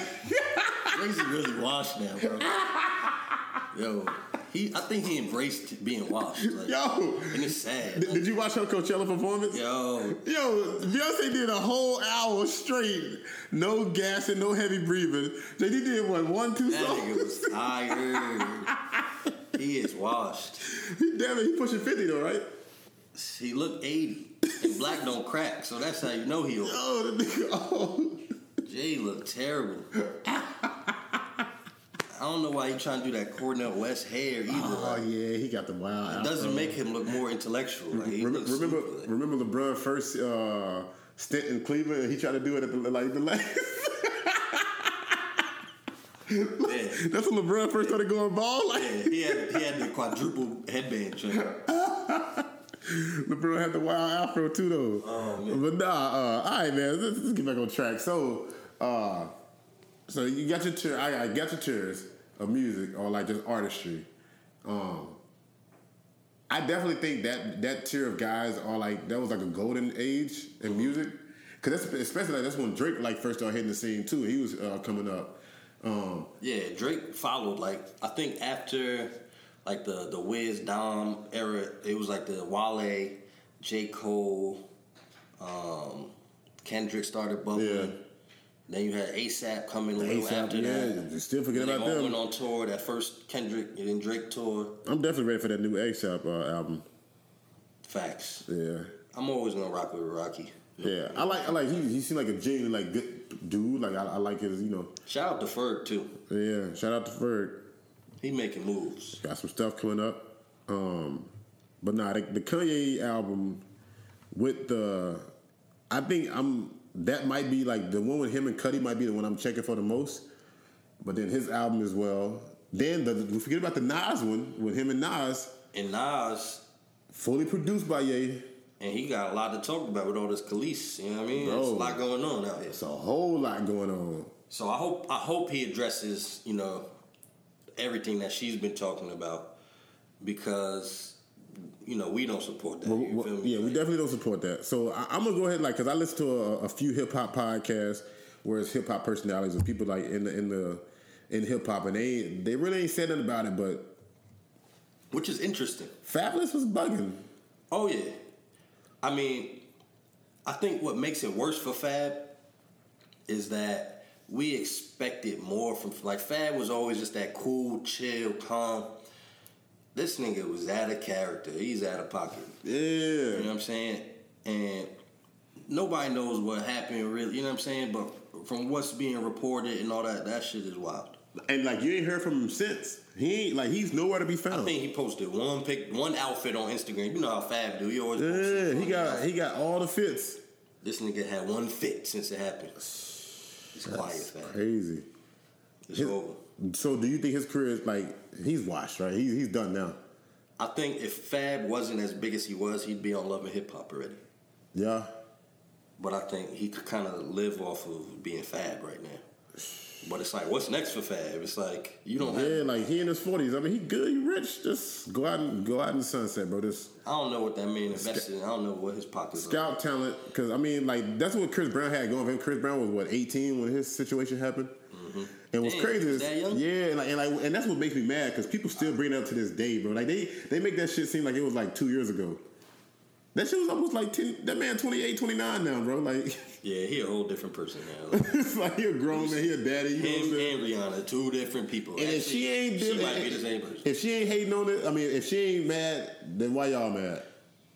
Jay-Z really washed now, bro. (laughs) Yo, he. I think he embraced being washed. Like, yo, and it's sad. did, did you watch her Coachella performance? Yo, Yo, Beyonce did a whole hour straight, no gas and no heavy breathing. Jay Z did what one, two that nigga songs. was tired. (laughs) he is washed. Damn it, he pushing fifty though, right? He looked 80. And black don't crack, so that's how you know he old. Oh, the nigga, oh. Jay looked terrible. I don't know why he trying to do that Cornel West hair either. Oh Like, yeah, he got the wild. it doesn't make him look more intellectual. Like, he Remember, remember, remember LeBron first uh, stint in Cleveland, and he tried to do it at the like the last. (laughs) Yeah. That's when LeBron first started going ball. Like Yeah, he had he had the quadruple headband trim. (laughs) LeBron had the wild afro too, though. Oh, man. But nah, uh, all right, man. Let's, let's get back on track. So, uh, so you got your tier. I, I got your tiers of music or like just artistry. Um, I definitely think that that tier of guys are like that was like a golden age in music. Cause that's especially like that's when Drake like first started hitting the scene too. He was uh, coming up. Um, Yeah, Drake followed like I think after like the the Wiz Dom era, it was like the Wale, J Cole, um, Kendrick started bubbling. Yeah. Then you had ASAP coming a little ASAP, after yeah, that. you still forget about them. went on tour. That first Kendrick and then Drake tour. I'm definitely ready for that new ASAP uh, album. Facts. Yeah. I'm always gonna rock with Rocky. Yeah, I like I like he he seemed like a genuine like good dude. Like I, I like his you know Shout out to Ferg too. yeah. Shout out to Ferg. He making moves. Got some stuff coming up. Um, but nah, the, the Kanye album with the I think I'm that might be like the one with him and Cudi might be the one I'm checking for the most. But then his album as well. Then the we forget about the Nas one with him and Nas, And Nas, fully produced by Ye. And he got a lot to talk about with all this Khalees. You know what I mean? Bro. There's a lot going on out here. It's a whole lot going on. So I hope I hope he addresses you know everything that she's been talking about because you know we don't support that. Well, you well, feel me? yeah, we definitely don't support that. So I, I'm gonna go ahead, like, cause I listen to a, a few hip hop podcasts where it's hip hop personalities and people like in the in the in hip hop, and they they really ain't said nothing about it. But which is interesting. Fabolous was bugging. Oh yeah, I mean, I think what makes it worse for Fab is that we expected more from like Fab was always just that cool, chill, calm. This nigga was out of character. He's out of pocket. Yeah. You know what I'm saying? And nobody knows what happened really. You know what I'm saying? But from what's being reported and all that, that shit is wild. And like you ain't heard from him since. He ain't like he's nowhere to be found. I think he posted one pic, one outfit on Instagram. You know how Fab do. He always yeah, he got outfit. he got all the fits. This nigga had one fit since it happened. It's quiet, Fab. Crazy. It's His- over. So do you think his career is like he's washed, right? He's he's done now. I think if Fab wasn't as big as he was, he'd be on Love and Hip Hop already. Yeah. But I think he could kind of live off of being Fab right now. But it's like, what's next for Fab? It's like you don't have. Yeah, like he in his forties. I mean, he good, he rich. Just go out and go out in the sunset, bro. Just I don't know what that means. Invested. in. I don't know what his pockets scout talent. Because I mean, like that's what Chris Brown had going for him. Chris Brown was what eighteen when his situation happened. And what's Mm-hmm. Damn, crazy is yeah, and like, and like and that's what makes me mad because people still bring it up to this day, bro. Like they they make that shit seem like it was like two years ago. That shit was almost like 10, that man 28, 29 now, bro. Like (laughs) Yeah, he a whole different person now. Like, it's like he a grown man, he a daddy. You know what I'm him saying? and Rihanna, two different people. And if she ain't she might be the same person. If she ain't hating on it, I mean, if she ain't mad, then why y'all mad?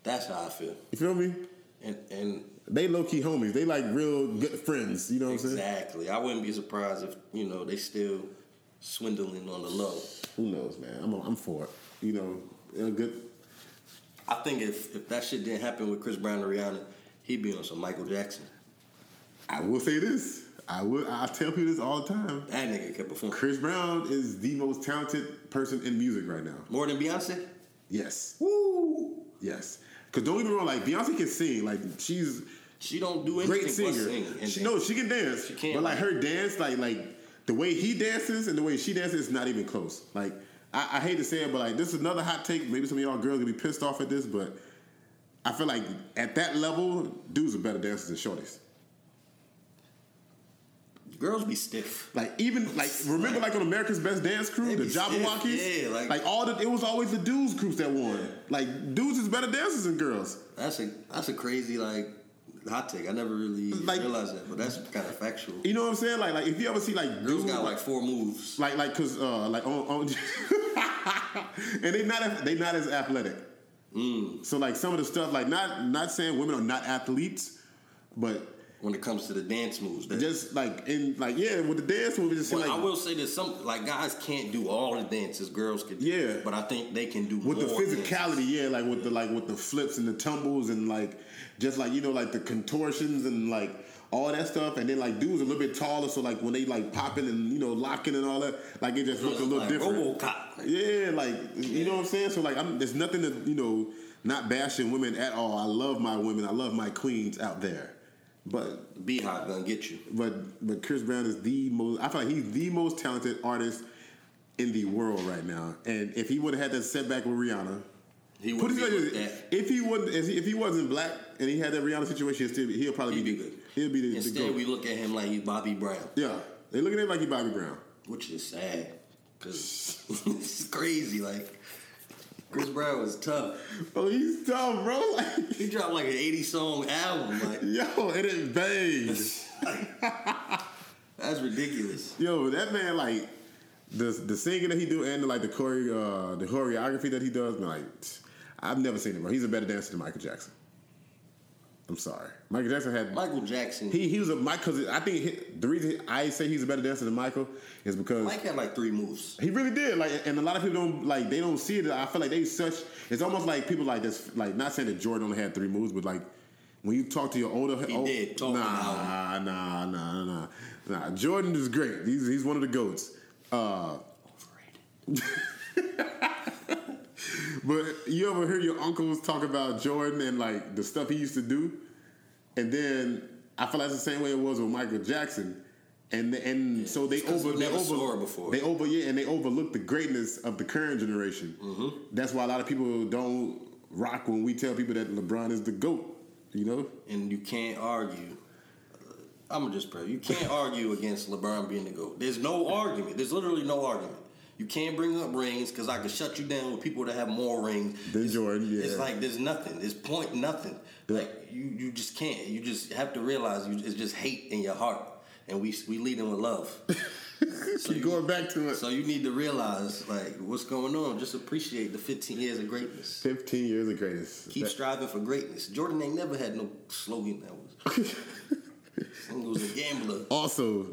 That's how I feel. You feel me? And and They low key homies. They like real good friends. You know what I'm saying? exactly, I wouldn't be surprised if you know they still swindling on the low. Who knows, man? I'm I'm for it. You know, a good. I think if if that shit didn't happen with Chris Brown and Rihanna, he'd be on some Michael Jackson. I will say this. I will. I tell people this all the time. That nigga kept performing Chris Brown is the most talented person in music right now. more than Beyonce. Yes. Woo! Yes. Because don't get me wrong, like Beyonce can sing. Like she's She don't do anything great singer. sing. She, no, she can dance. She can. But like her dance, like like the way he dances and the way she dances is not even close. Like I, I hate to say it, but like this is another hot take. Maybe some of y'all girls gonna be pissed off at this, but I feel like at that level, dudes are better dancers than shorties. Girls be stiff. Like even like remember like on America's Best Dance Crew, the Jabbawockeez, yeah, like- like all the it was always the dudes groups that won. Like dudes is better dancers than girls. That's a that's a crazy like hot take. I never really Like- realized that, but that's kind of factual. You know what I'm saying? Like like if you ever see like Girls dudes got like four moves. like like cause uh like on, on (laughs) and they not as- they not as athletic. Mm. So like some of the stuff like not not saying women are not athletes, but when it comes to the dance moves. That, just like in like yeah with the dance moves. just Well, like I will say that some like guys can't do all the dances girls can do. Yeah. but I think they can do with the more dances. physicality, yeah, like with the like with the flips and the tumbles and like just like you know like the contortions and like all that stuff, and then like dudes a little bit taller, so like when they like popping and you know locking and all that, like it just looks a little like different. RoboCop. Yeah, like you know what I'm saying. So like, I'm, there's nothing to you know not bashing women at all. I love my women. I love my queens out there. But be hot gonna get you. but but Chris Brown is the most. I feel like he's the most talented artist in the world right now. And if he would have had that setback with Rihanna, He put it like this, if he wouldn't, if he, wasn't black and he had that Rihanna situation, he'll still be, he'll probably He'd be, be the, good. he'll be the, the Instead, GOAT. we look at him like he's Bobby Brown, yeah, they look at him like he Bobby Brown. which is sad because (laughs) it's crazy. Like Chris Brown was tough. Oh, he's tough, bro. Like, (laughs) He dropped like an 80 song album. Like (laughs) yo, and it bangs. that's ridiculous. Yo, that man like the the singing that he do and like the choreo uh, the choreography that he does, man, like I've never seen him, bro. He's a better dancer than Michael Jackson. I'm sorry, Michael Jackson had Michael Jackson. he he was a Mike because I think he, the reason I say he's a better dancer than Michael is because Mike had like three moves. he really did like, and a lot of people don't like they don't see it. I feel like they such. It's almost like people like this, like not saying that Jordan only had three moves, but like when you talk to your older, He old- did talk nah, nah, nah, nah, nah. Jordan is great. He's he's one of the goats. Uh, (laughs) but you ever hear your uncles talk about Jordan and like the stuff he used to do, and then I feel like that's the same way it was with Michael Jackson. And and so they over they over before. they over yeah and they overlook the greatness of the current generation. Mm-hmm. That's why a lot of people don't rock when we tell people that LeBron is the goat. You know, and you can't argue. I'm gonna just pray. You can't argue against LeBron being the GOAT. There's no argument. There's literally no argument. You can't bring up rings because I can shut you down with people that have more rings. Than It's- Jordan, yeah. It's like there's nothing. There's point nothing. Yeah. Like you, you just can't. You just have to realize you, it's just hate in your heart, and we we lead them with love. (laughs) so keep you, going back to it. So you need to realize like what's going on. Just appreciate the 15 years of greatness. Fifteen years of greatness. Keep That- striving for greatness. Jordan ain't never had no slogan that was. he was a gambler. also,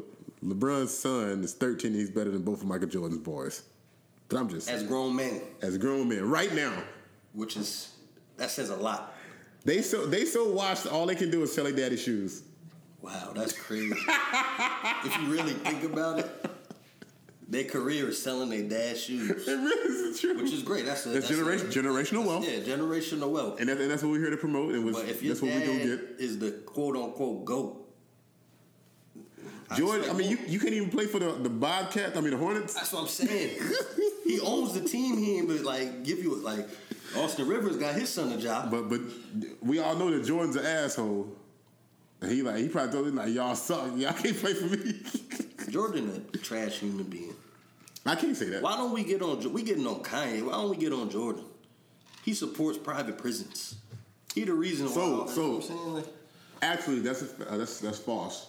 LeBron's son is thirteen. He's better than both of Michael Jordan's boys. But I'm just As grown men, as grown men right now. which is that says a lot. They so they so washed. All they can do is sell their daddy shoes. Wow, that's crazy. (laughs) if you really think about it, their career is selling their dad's shoes, It really is true. which is great. That's a that's, that's a- generation, generational wealth, Yeah, generational wealth. and, that, and that's what we're here to promote. And was, But if your that's what we're gonna get. is the quote unquote goat, Jordan, I mean, you, you can't even play for the the Bobcats. I mean, the Hornets. That's what I'm saying. he owns the team. He ain't but like give you like Austin Rivers got his son a job. But but we all know that Jordan's an asshole. And he like he probably told him like y'all suck. Y'all can't play for me. (laughs) Jordan a trash human being. I can't say that. Why don't we get on? We getting on Kanye. Why don't we get on Jordan? He supports private prisons. He the reason why. So- know so- what I'm saying? Actually, that's uh, that's that's false.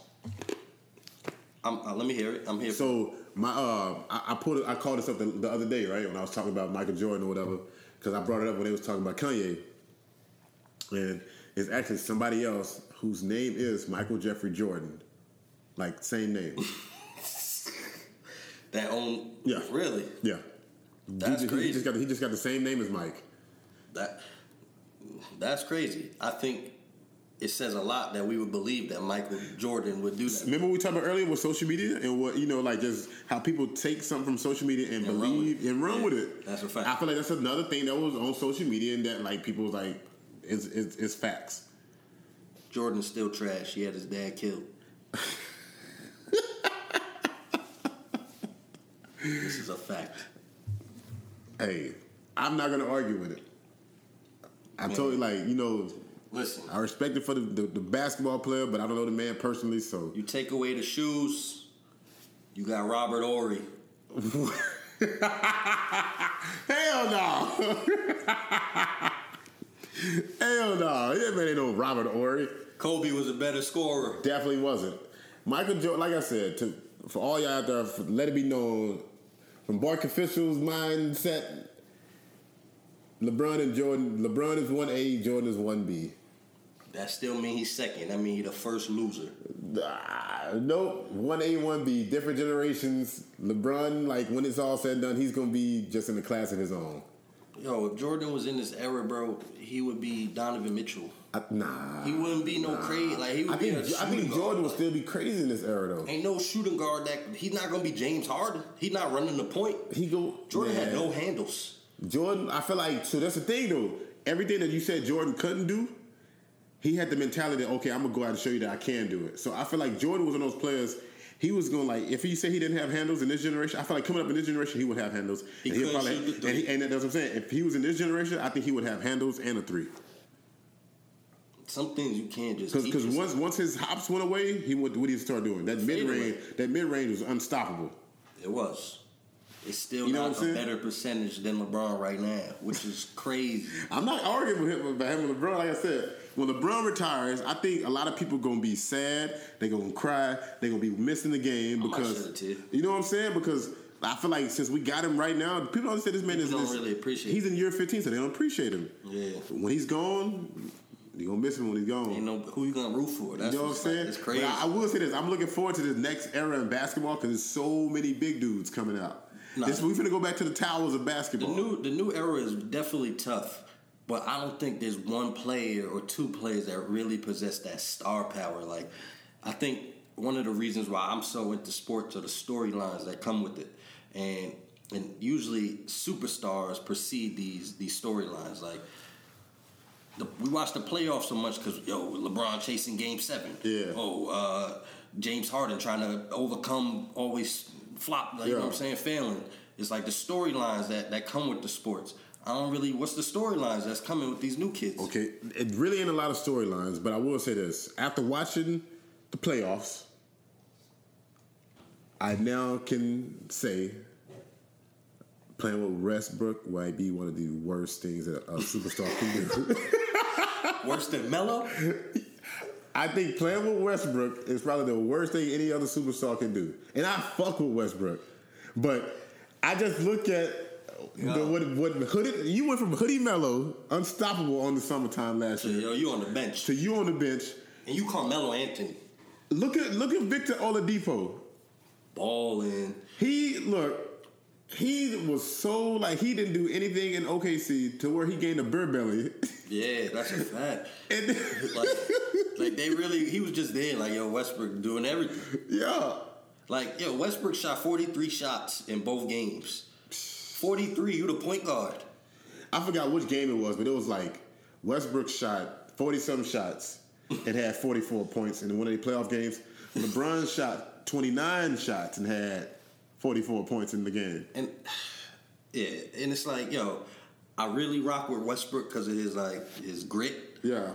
I'm, uh, let me hear it. I'm here. So my uh, I, I put I called this up the, the other day, right? When I was talking about Michael Jordan or whatever, because I brought it up when they was talking about Kanye, and it's actually somebody else whose name is Michael Jeffrey Jordan, like same name. (laughs) that own. Yeah. Really? yeah, That's he, crazy. He just got he just got the same name as Mike. That That's crazy. I think it says a lot that we would believe that Michael Jordan would do that. Remember we talked about earlier with social media and what you know, like just how people take something from social media and, And believe it. and run Yeah, with it. that's a fact. I feel like that's another thing that was on social media and that like people was like is is, is facts. Jordan's still trash. He had his dad killed. this is a fact. Hey, I'm not gonna argue with it. I Yeah. told you like you know Listen, I respect it for the, the, the basketball player, but I don't know the man personally. So you take away the shoes, you got Robert Horry. (laughs) hell no, (laughs) hell no, that man ain't no Robert Horry. Kobe was a better scorer. Definitely wasn't. Michael Jordan, like I said, to, for all y'all out there, let it be known, from Boyk officials' mindset, LeBron and Jordan, LeBron is 1A, Jordan is 1B. That still mean he's second. That mean he the first loser. Ah, nope, 1A, 1B, different generations. LeBron, like when it's all said and done, he's going to be just in a class of his own. Yo, if Jordan was in this era, bro, he would be Donovan Mitchell. I, nah. He wouldn't be no crazy. Like he would I be think, a I think. Jordan will still be crazy in this era, though. Ain't no shooting guard that he's not gonna be James Harden. He's not running the point. He go. Jordan had no handles. Jordan, I feel like so that's the thing though. Everything that you said Jordan couldn't do, he had the mentality that okay, I'm gonna go out and show you that I can do it. So I feel like Jordan was one of those players. He was going like if he said he didn't have handles in this generation. I feel like coming up in this generation he would have handles. He and the and, he, and that's what I'm saying. If he was in this generation, I think he would have handles and a three. Some things you can't just Because teach because yourself. once once his hops went away, he went what did he start doing? That mid range, that mid range was unstoppable. it was. It's still You know not a saying? better percentage than LeBron right now, which is crazy. (laughs) I'm not arguing with him about him and LeBron. Like I said, when LeBron retires, I think a lot of people gonna be sad. They gonna cry. They gonna be missing the game because you know what I'm saying. Because I feel like since we got him right now, people don't understand this man is. People don't is- really appreciate He's in year 15, so they don't appreciate him. Yeah. When he's gone, you gonna miss him when he's gone. Ain't no who you gonna root for. That's you know what I'm saying? It's crazy. I, I will say this: I'm looking forward to this next era in basketball because there's so many big dudes coming out. Nah. This, we're gonna go back to the towers of the basketball. new the new era is definitely tough, but I don't think there's one player or two players that really possess that star power. Like, I think one of the reasons why I'm so into sports are the storylines that come with it, and and usually superstars precede these these storylines. Like, the, we watch the playoffs so much because yo LeBron chasing Game Seven. Yeah. Oh, uh, James Harden trying to overcome always flop. Like, You know what I'm saying? Failing. It's like the storylines that that come with the sports. I don't really. What's the storylines that's coming with these new kids? Okay, it really ain't a lot of storylines, but I will say this: after watching the playoffs, I now can say playing with Westbrook might be one of the worst things that a superstar can do. (laughs) Worse than Melo. I think playing with Westbrook is probably the worst thing any other superstar can do. And I fuck with Westbrook, but I just look at the, what what. You went from hoodie Melo, unstoppable on the summertime last year, yo, you on the bench to you on the bench. and you Carmelo Anthony Look at look at Victor Oladipo. balling. He look. He was so like he didn't do anything in OKC to where he gained a beer belly. Yeah, that's a fact. (laughs) and Like, like they really, he was just there. Like yo, Westbrook doing everything. yeah, Like yo, Westbrook shot 43 shots in both games. 43. You the point guard. I forgot which game it was, but it was like Westbrook shot forty some shots and had forty four points in one of the playoff games. LeBron shot twenty nine shots and had forty four points in the game. And yeah, and it's like, yo, I really rock with Westbrook because of his like his grit. Yeah,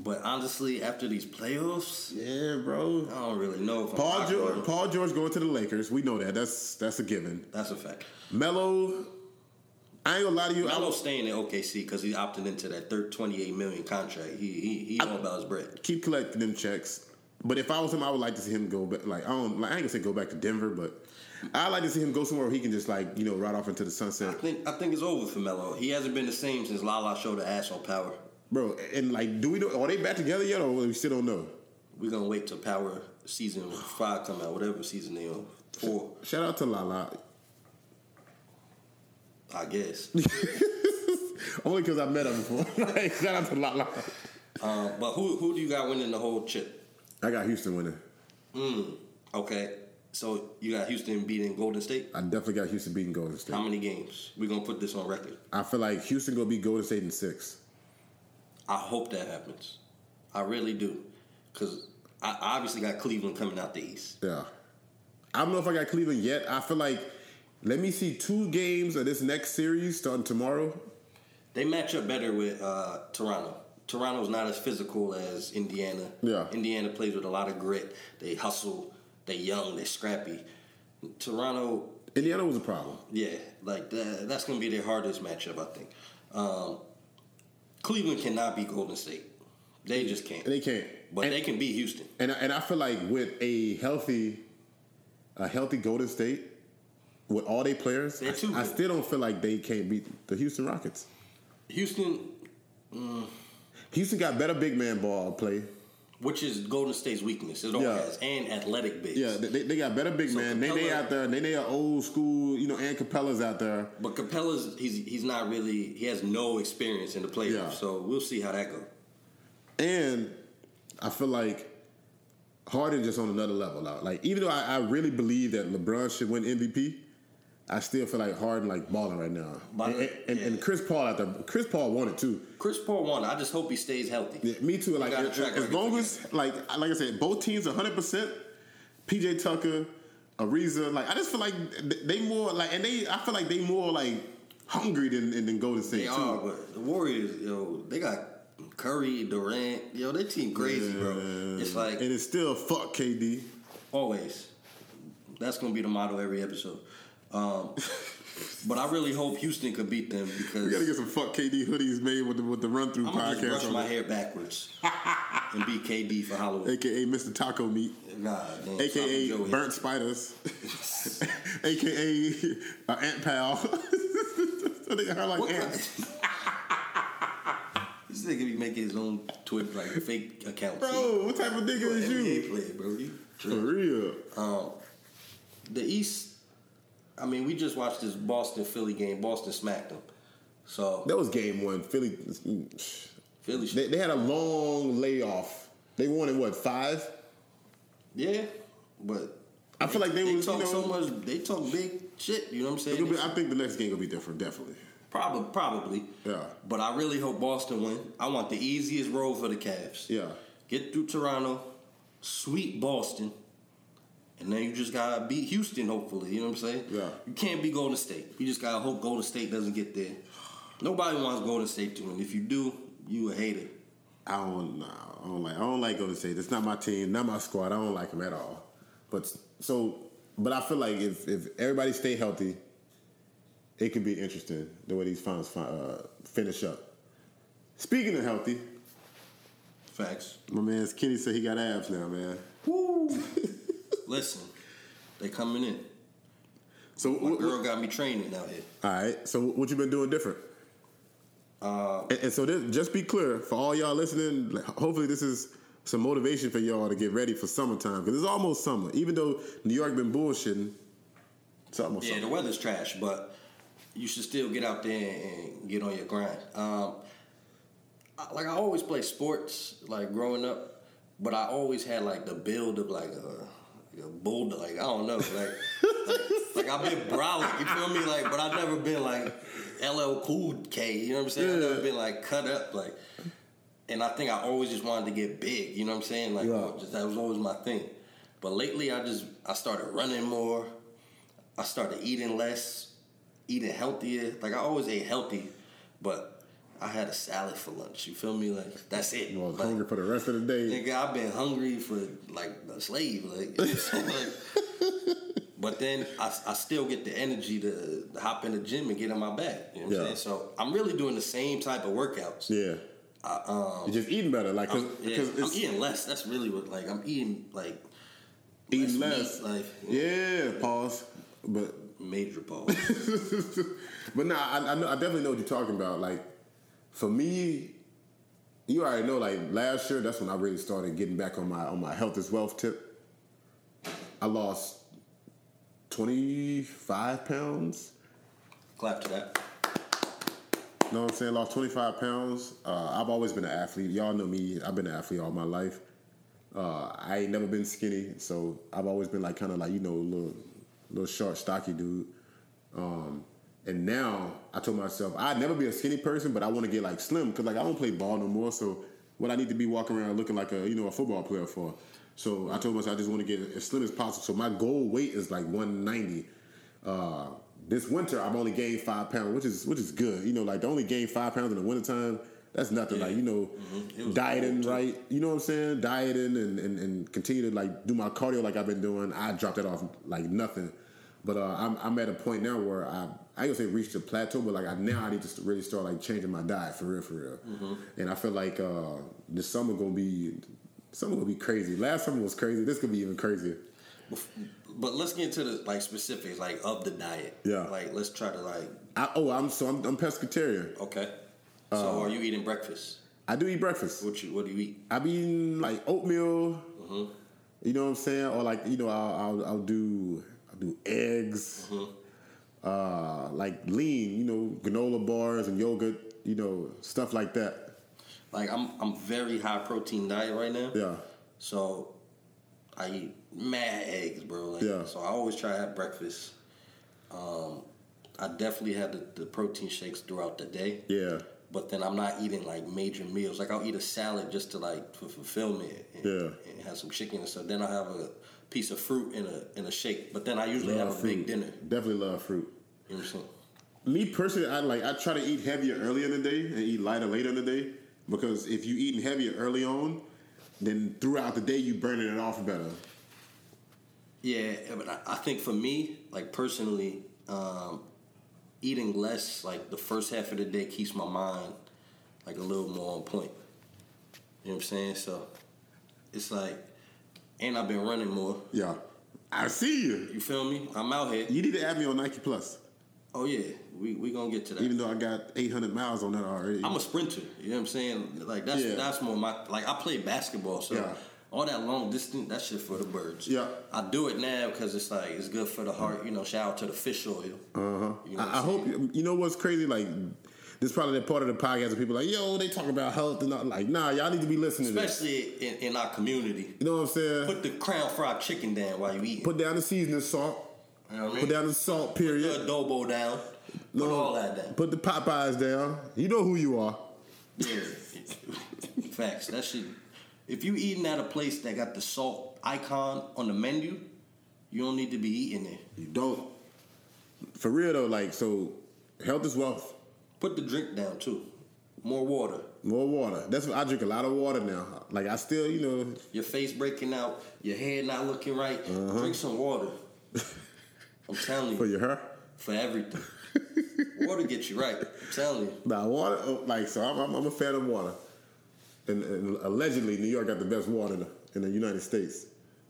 But honestly, after these playoffs, yeah, bro. I don't really know if I'm Paul George. Paul George going to the Lakers. We know that. That's that's a given. That's a fact. Melo, I ain't gonna lie to you. I Melo staying in OKC because he opted into that third 28 million contract. He he he all about his bread. keep collecting them checks. But if I was him, I would like to see him go back. Like I don't, like, I ain't gonna say go back to Denver, but I like to see him go somewhere where he can just like you know ride off into the sunset, I think I think it's over for Melo. He hasn't been the same since Lala showed the ass on Power. Bro. And like, do we know? Are they back together yet, or we still don't know? We're gonna wait till Power season five come out, whatever season they on. Four, Shout out to Lala. I guess. (laughs) Only because I met her before. (laughs) like, shout out to Lala. Uh, but who who do you got winning the whole chip? I got Houston winning. Okay, so you got Houston beating Golden State. I definitely got Houston beating Golden State. How many games? We're gonna put this on record. I feel like Houston gonna beat Golden State in six. I hope that happens. I really do, because I obviously got Cleveland coming out the East. Yeah. I don't know if I got Cleveland yet. I feel like let me see two games of this next series starting tomorrow. They match up better with uh, Toronto. Toronto's not as physical as Indiana. Yeah. Indiana plays with a lot of grit. They hustle. They young. They scrappy. Toronto, Indiana was a problem. yeah, like that, that's going to be their hardest matchup, I think. Um, Cleveland cannot beat Golden State. They just can't. They can't. But and, they can beat Houston. and, and I feel like with a healthy a healthy Golden State, with all their players, I, I still don't feel like they can't beat the Houston Rockets. Houston, mm. Houston got better big man ball play. Which is Golden State's weakness, it all Yeah. has, and athletic bigs. Yeah, they, they got better big So man. They they out there. They they are old school. You know, and Capela's out there. But Capela's he's he's not really he has no experience in the playoffs, Yeah. so we'll see how that goes. And I feel like Harden just on another level now. Like even though I, I really believe that LeBron should win MVP, I still feel like Harden like balling right now. But- and, and, and. Chris Paul out there. Chris Paul won it too. Chris Paul won. I just hope he stays healthy. Yeah, me too. Like as, as long as like like I said, both teams 100. percent PJ Tucker, Ariza. Like I just feel like they more like and they. I feel like they more like hungry than than Golden State They too. are, but the Warriors, yo, they got Curry, Durant, yo, they team crazy, bro. It's like and it's still fuck KD. always. That's gonna be the motto every episode. Um, but I really hope Houston could beat them because We gotta get some fuck KD hoodies made with the with the Run Thru I'm gonna just podcast, brush my hair backwards and be KD for Halloween. aka Mr. Taco Meat, God damn, aka burnt spiders, (laughs) aka uh, ant pal. (laughs) so they got her like What ants. (laughs) This nigga be making his own Twitter like fake accounts. Bro, what type of nigga is an you? NBA player, bro. You For real. Um, the East. I mean, we just watched this Boston Philly game. Boston smacked them. So That was game one. Philly. Philly, They, they had a long layoff. They won in what five? yeah, but I feel like they was, you talk know- so much. They talk big shit. You know what I'm saying? Be- I think the next game will be different. Definitely. Probably, probably. Yeah. But I really hope Boston win. I want the easiest road for the Cavs. Yeah. Get through Toronto, sweep Boston, and then you just gotta beat Houston. Hopefully, you know what I'm saying? Yeah. You can't beat Golden State. You just gotta hope Golden State doesn't get there. Nobody wants Golden State to win. If you do, you a hater. I don't. Nah, I don't like. I don't like Golden State. It's not my team. Not my squad. I don't like them at all. But so, but I feel like if if everybody stay healthy, it could be interesting the way these finals fi- uh, finish up. Speaking of healthy, Facts. my man Kenny said he got abs now, man. (laughs) Listen, they coming in. So, My what, girl got me training out here. all right. So, what you been doing different? Uh, And, and so, this, just be clear for all y'all listening. like, Hopefully, this is some motivation for y'all to get ready for summertime because it's almost summer. Even though New York been bullshitting, it's almost yeah, summer. the weather's trash, but you should still get out there and get on your grind. Um, I- like I always play sports, like growing up, but I always had like the build of like a, like a bulldog. Like I don't know, like like, like I've been brolic, you feel me? Like, but I've never been like LL Cool K. You know what I'm saying? I've never been like cut up, like. And I think I always just wanted to get big. You know what I'm saying? Like Yeah. just, that was always my thing. But lately, I just I started running more. I started eating less, eating healthier. Like I always ate healthy, but I had a salad for lunch. You feel me? Like that's it. You was Like, hungry for the rest of the day. Nigga, I've been hungry for like a slave. Like, like (laughs) but then I, I still get the energy to, to hop in the gym and get in my bag. You know what Yeah. I'm saying? So I'm really doing the same type of workouts. Yeah. I, um, You're just eating better. Like, cause, I'm, yeah, 'cause I'm eating less. That's really what like I'm eating like eating meat, less. like Yeah, pause. But major pause. (laughs) but nah, I, I know I definitely know what you're talking about. Like for me, you already know. Like last year, that's when I really started getting back on my on my health is wealth tip. I lost twenty five pounds. Clap to that. You know what I'm saying? Lost 25 pounds. Uh, I've always been an athlete. Y'all know me. I've been an athlete all my life. Uh, I ain't never been skinny, so I've always been like kind of like you know a little, little short, stocky dude. Um, and now I told myself I'd never be a skinny person, but I want to get like slim because like I don't play ball no more. So what I need to be walking around looking like a you know a football player for. So I told myself I just want to get as slim as possible. So my goal weight is like 190. Uh, this winter I've only gained five pounds, which is which is good. You know, like to only gain five pounds in the wintertime, that's nothing. Like you know, was dieting right. You know what I'm saying? Dieting and, and and continue to like do my cardio like I've been doing. I dropped that off like nothing. But uh, I'm I'm at a point now where I I ain't gonna say reached a plateau, but like I now I need to really start like changing my diet for real, for real. Mm-hmm. And I feel like uh, this summer gonna be summer gonna be crazy. Last summer was crazy. This could be even crazier. But let's get into the like specifics, like of the diet. Yeah. Like let's try to like. I, oh, I'm so I'm, I'm pescatarian. Okay. Uh, So are you eating breakfast? I do eat breakfast. What you What do you eat? I be eating like oatmeal. Mm-hmm. You know what I'm saying? Or like you know I'll I'll, I'll do I'll do eggs. Mm-hmm. Uh, like lean, you know, granola bars and yogurt, you know, stuff like that. Like I'm I'm very high protein diet right now. Yeah, So I eat mad eggs, bro. Like, Yeah. So I always try to have breakfast. Um, I definitely have the, the protein shakes throughout the day. yeah, But then I'm not eating like major meals. Like I'll eat a salad just to like for fulfillment. And, Yeah. And have some chicken and stuff. Then I'll have a piece of fruit in a in a shake. But then I usually love have a fruit. big dinner. Definitely love fruit. You know what I'm saying? Me personally, I like I try to eat heavier early in the day and eat lighter later in the day because if you eating heavier early on, then throughout the day you burning it off better. Yeah, but I, I think for me, like personally, um, eating less like the first half of the day keeps my mind like a little more on point. You know what I'm saying? So it's like, and I've been running more. Yeah, I see you. You feel me? I'm out here. You need to add me on Nike Plus, Oh yeah, we we gonna get to that. even though I got 800 miles on that already. I'm a sprinter. You know what I'm saying? Like that's Yeah. that's more my like I play basketball, so Yeah. all that long distance that shit for the birds. Yeah. I do it now because it's like it's good for the heart. You know, shout out to the fish oil. Uh huh. You know I, I hope you know what's crazy. Like this, is probably the part of the podcast where people are like, yo, they talk about health and not like, nah, y'all need to be listening to this. especially in, in our community. You know what I'm saying? Put the crown fried chicken down while you eating. Put down the seasoning salt. you know I mean? Put down the salt. Period. Put the adobo down. Put all that down. Put the Popeyes down. You know who you are. Yeah. (laughs) Facts. That shit. If you eating at a place that got the salt icon on the menu, you don't need to be eating it. You don't. For real though, like so, health is wealth. Put the drink down too. More water. More water. That's what I drink a lot of water now. Like I still, you know, Your face breaking out. Your head not looking right. Uh-huh. Drink some water. (laughs) I'm telling you. for your hair. for everything. water gets you right. I'm telling you. Nah, water. oh, Like so, I'm, I'm, I'm a fan of water. And, and allegedly, New York got the best water in the, in the United States.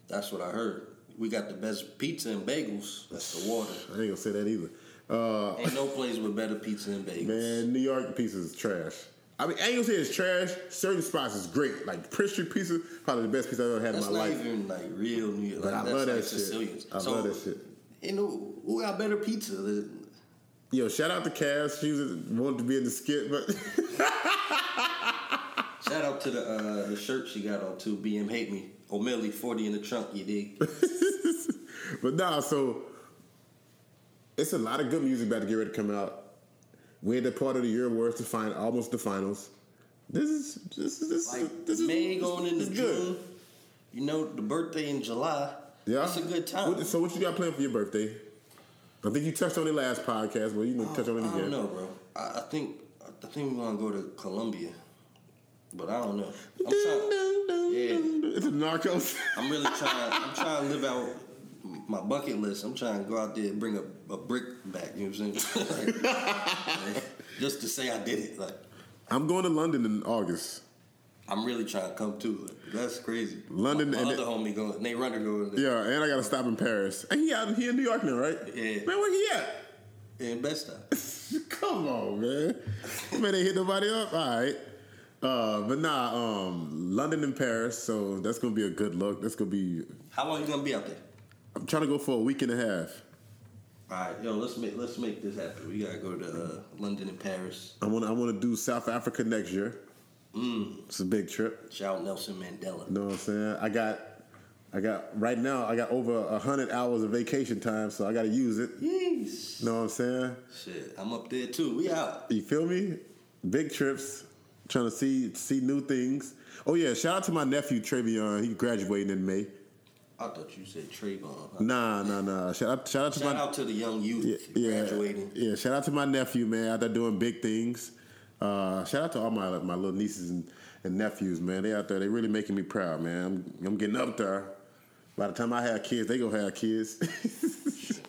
That's what I heard. We got the best pizza and bagels. That's the water. I ain't gonna say that either. Uh, Ain't no place with better pizza and bagels. man, New York pizza is trash. I mean, I ain't gonna say it's trash. Certain spots is great. Like Prince Street Pizza, probably the best pizza I've ever had That's in my life. That's not even like real New York. But Like, I love that like shit. Sicilians. I so, love that shit. You know who got better pizza? Yo, shout out to Cass. She was wanted to be in the skit, but (laughs) Shout out to the uh, the shirt she got on too. BM hate me. O'Malley forty in the trunk. You dig? (laughs) but nah. So it's a lot of good music about to get ready to come out. We're at the part of the year where it's the final, almost the finals. This is this is this Like is this is May this- going into is good. June. You know the birthday in July. Yeah, it's a good time. What- so what you got planned for your birthday? I think you touched on it last podcast, but you can touch on it oh, again. I again. don't know, bro. I, I think I think we're gonna go to Colombia, but I don't know. I'm trying. Yeah, It's a Narcos. I'm really trying. I'm trying to live out my bucket list. I'm trying to go out there and bring a, a brick back. You know what I'm saying? Like, (laughs) like, just to say I did it. Like I'm going to London in August. I'm really trying to come too. Like, that's crazy. London My, and my it- other homie going. Nate Runner going. there. Yeah, and I got to stop in Paris. And he out he in New York now, right? Yeah. Man, where he at? In Best (laughs) Come on, man. man, they hit nobody up. All right. Uh, but nah, um, London and Paris, so that's gonna be a good look. That's gonna be. How long you gonna be out there? I'm trying to go for a week and a half. All right, yo, let's make let's make this happen. We gotta go to uh, London and Paris. I want I want to do South Africa next year. Mm. It's a big trip. Shout out Nelson Mandela. You know what I'm saying? I got, I got right now. I got over a hundred hours of vacation time, so I got to use it. Yeesh. You know what I'm saying? Shit, I'm up there too. We out. You feel me? Big trips, trying to see see new things. Oh yeah, shout out to my nephew Travion. He graduating in May. I thought you said Trayvon. Nah, nah, nah. Shout out, shout out to Shout my out to the young youth yeah, yeah, graduating. yeah. Shout out to my nephew, man. Out there doing big things. Uh, shout out to all my my little nieces and, and nephews, man. They out there. They really making me proud, man. I'm I'm getting up there. By the time I have kids, they gonna have kids. (laughs)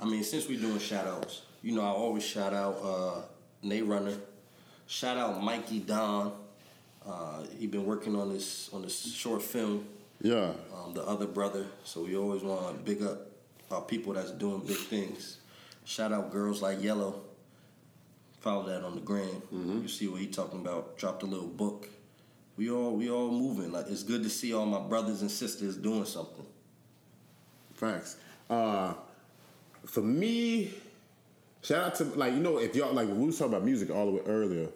I mean, since we doing shout outs, you know, I always shout out uh, Nate Runner. Shout out Mikey Don. Uh, he been working on this on this short film, yeah. um, the other brother. So we always want to big up our people that's doing big things. Shout out girls like Yellow. Follow that on the gram. You see what he talking about. Dropped a little book. We all we all moving. Like it's good to see all my brothers and sisters doing something. Facts. Uh, for me, shout out to like you know if y'all like we was talking about music all the way earlier.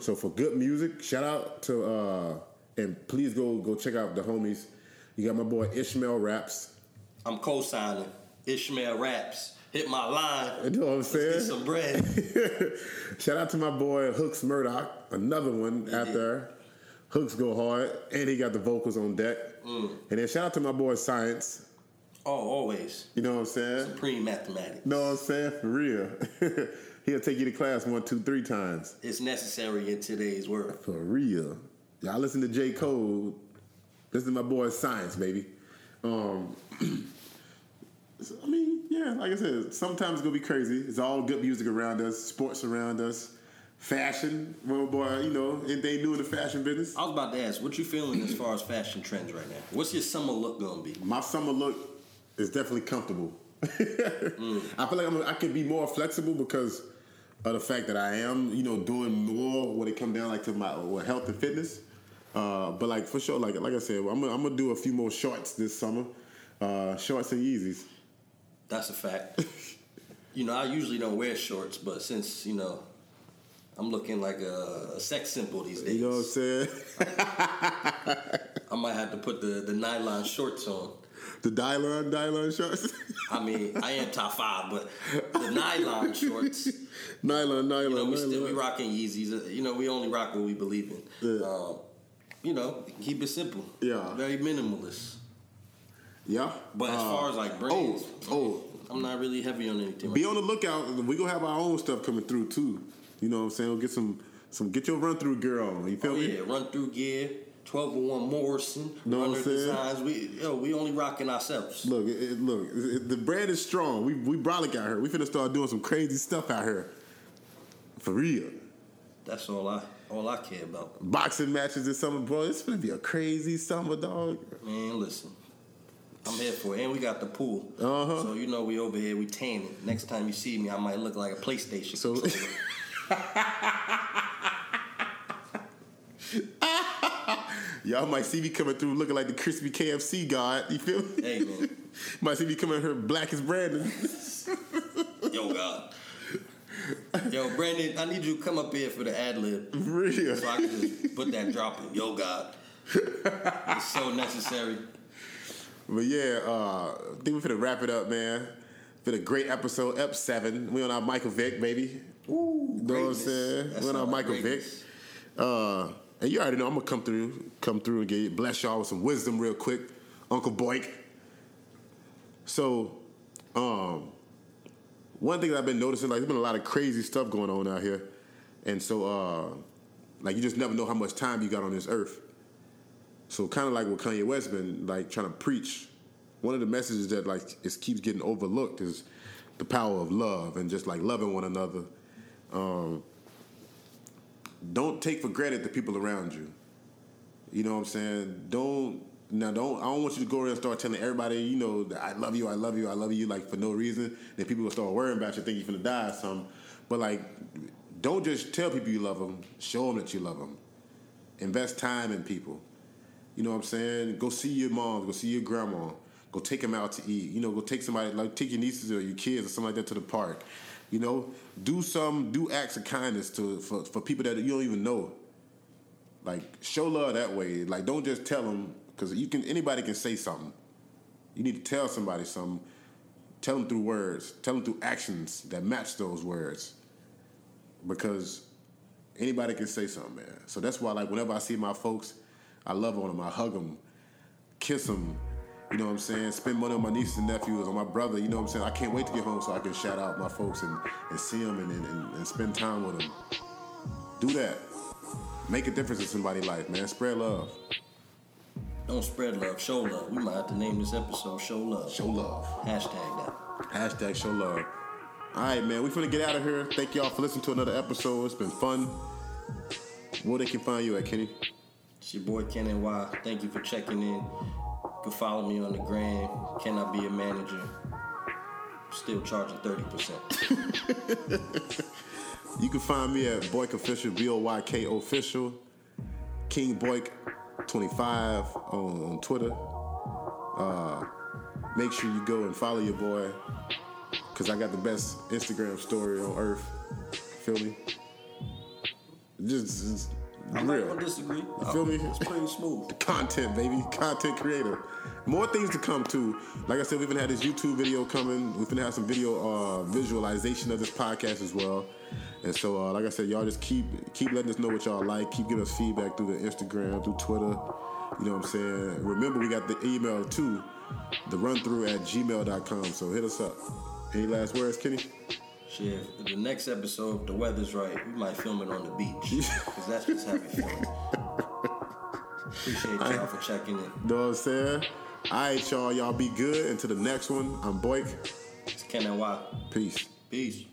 So for good music, shout out to uh, and please go go check out the homies. You got my boy Ishmael Raps. I'm co-signing. Ishmael Raps. Hit my line. You know what I'm Let's saying? get some bread. (laughs) Shout out to my boy Hooks Murdoch, another one out there. Hooks go hard, and he got the vocals on deck. Mm. And then shout out to my boy Science. Oh, always. You know what I'm saying? Supreme mathematics. know what I'm saying? For real. (laughs) He'll take you to class one, two, three times. It's necessary in today's world. For real. Y'all listen to J. Cole. Listen is my boy Science, baby. Um, (clears throat) so, I mean, yeah, like I said, sometimes it's gonna be crazy. It's all good music around us, sports around us, fashion. Well, boy, you know, they new in the fashion business. I was about to ask, what you feeling as far as fashion trends right now? What's your summer look gonna be? My summer look is definitely comfortable. (laughs) I feel like I'm, I can be more flexible because of the fact that I am, you know, doing more when it come down like to my well, health and fitness. Uh, but like for sure, like like I said, I'm gonna, I'm gonna do a few more shorts this summer, uh, shorts and Yeezys. That's a fact. you know, I usually don't wear shorts, but since, you know, I'm looking like a, a sex symbol these days. You know what I'm saying? (laughs) I might have to put the, the nylon shorts on. the Dylon Dylon shorts, I mean, I am top five, but the nylon shorts, (laughs) nylon nylon. you know, we nylon. still we rocking Yeezys. You know, we only rock what we believe in. Yeah. Um, you know, keep it simple. Yeah. Very minimalist. yeah. But as Uh, far as like brands, oh oh I'm not really heavy on anything. Be on the lookout. We gonna have our own stuff coming through too. You know what I'm saying? We'll get some some get your Run Thru gear on. You feel Oh me? yeah, Run Thru gear, 1201 Morrison, Know what I'm Runner saying? Designs. We yo, we only rocking ourselves. Look, it, it- look, it- the brand is strong. We we brolic out here. We finna start doing some crazy stuff out here. For real. That's all I all I care about. Boxing matches this summer, bro. It's gonna be a crazy summer, dog. Man, listen. I'm here for it. And we got the pool. Uh-huh. So you know we over here, we tanning. Next time you see me, I might look like a PlayStation. So (laughs) (laughs) y'all might see me coming through looking like the crispy KFC god. You feel me? hey man. (laughs) might see me coming here black as Brandon. Yo God. (laughs) Yo, Brandon, I need you to come up here for the ad lib. Real. So I can just put that drop in. Yo God. It's so necessary. But yeah, uh, I think we're finna wrap it up, man. Been a great episode, Ep seven. We on our Michael Vick, baby. Ooh, Know what I'm saying? That We on our Michael Vick. Uh, and you already know I'm gonna come through, come through and get bless y'all with some wisdom real quick, Uncle Boyk. So, um, one thing that I've been noticing, like, there's been a lot of crazy stuff going on out here, and so, uh, like, you just never know how much time you got on this earth. So, kind of like what Kanye West been like trying to preach. One of the messages that like it keeps getting overlooked is the power of love and just like loving one another. Um, don't take for granted the people around you. You know what I'm saying? Don't now don't I don't want you to go around and start telling everybody, you know, that I love you, I love you, I love you, like for no reason. Then people will start worrying about you, think you're gonna die or something. But like, don't just tell people you love them. Show them that you love them. Invest time in people. You know what I'm saying? Go see your mom. Go see your grandma. Go Go take them out to eat. You know, go take somebody like take your nieces or your kids or something like that to the park. You know, do some do acts of kindness to for, for people that you don't even know. Like show love that way. Like don't just tell them because you can anybody can say something. You need to tell somebody something. Tell them through words. Tell them through actions that match those words. Because anybody can say something, man. So that's why, like, whenever I see my folks, I love on them. I hug them, kiss them. You know what I'm saying? Spend money on my nieces and nephews, on my brother. You know what I'm saying? I can't wait to get home so I can shout out my folks and, and see them and, and, and spend time with them. Do that. Make a difference in somebody's life, man. Spread love. Don't spread love, show love. We might have to name this episode "Show Love." Show love. Hashtag that. Hashtag show love. All right, man. We finna get out of here. Thank y'all for listening to another episode. It's been fun. Where they can find you at, Kenny? It's your boy Ken and Y. Thank you for checking in. You can follow me on the gram. Can I be a manager? Still charging thirty percent. (laughs) You can find me at Boyk Official, B O Y K Official, King Boyk 25 on, on Twitter. Uh, make sure you go and follow your boy, cause I got the best Instagram story on earth. Feel me? Just, just I'm not real. gonna disagree. You feel me? It's pretty smooth. Content, baby. Content creator. More things to come too. Like I said, we've been had this YouTube video coming. We've been have some video uh, visualization of this podcast as well. And so, uh, like I said, y'all just keep keep letting us know what y'all like. Keep giving us feedback through the Instagram, through Twitter. You know what I'm saying? Remember, we got the email too, the Run Thru at gmail.com. So hit us up. Any last words, Kenny? Shit, if the next episode, if the weather's right, we might film it on the beach. Because that's just how we film. Appreciate y'all for checking in. Know what I'm saying? All right, y'all. Y'all be good. Until the next one, I'm Boyk. It's Ken and Y. Peace. Peace.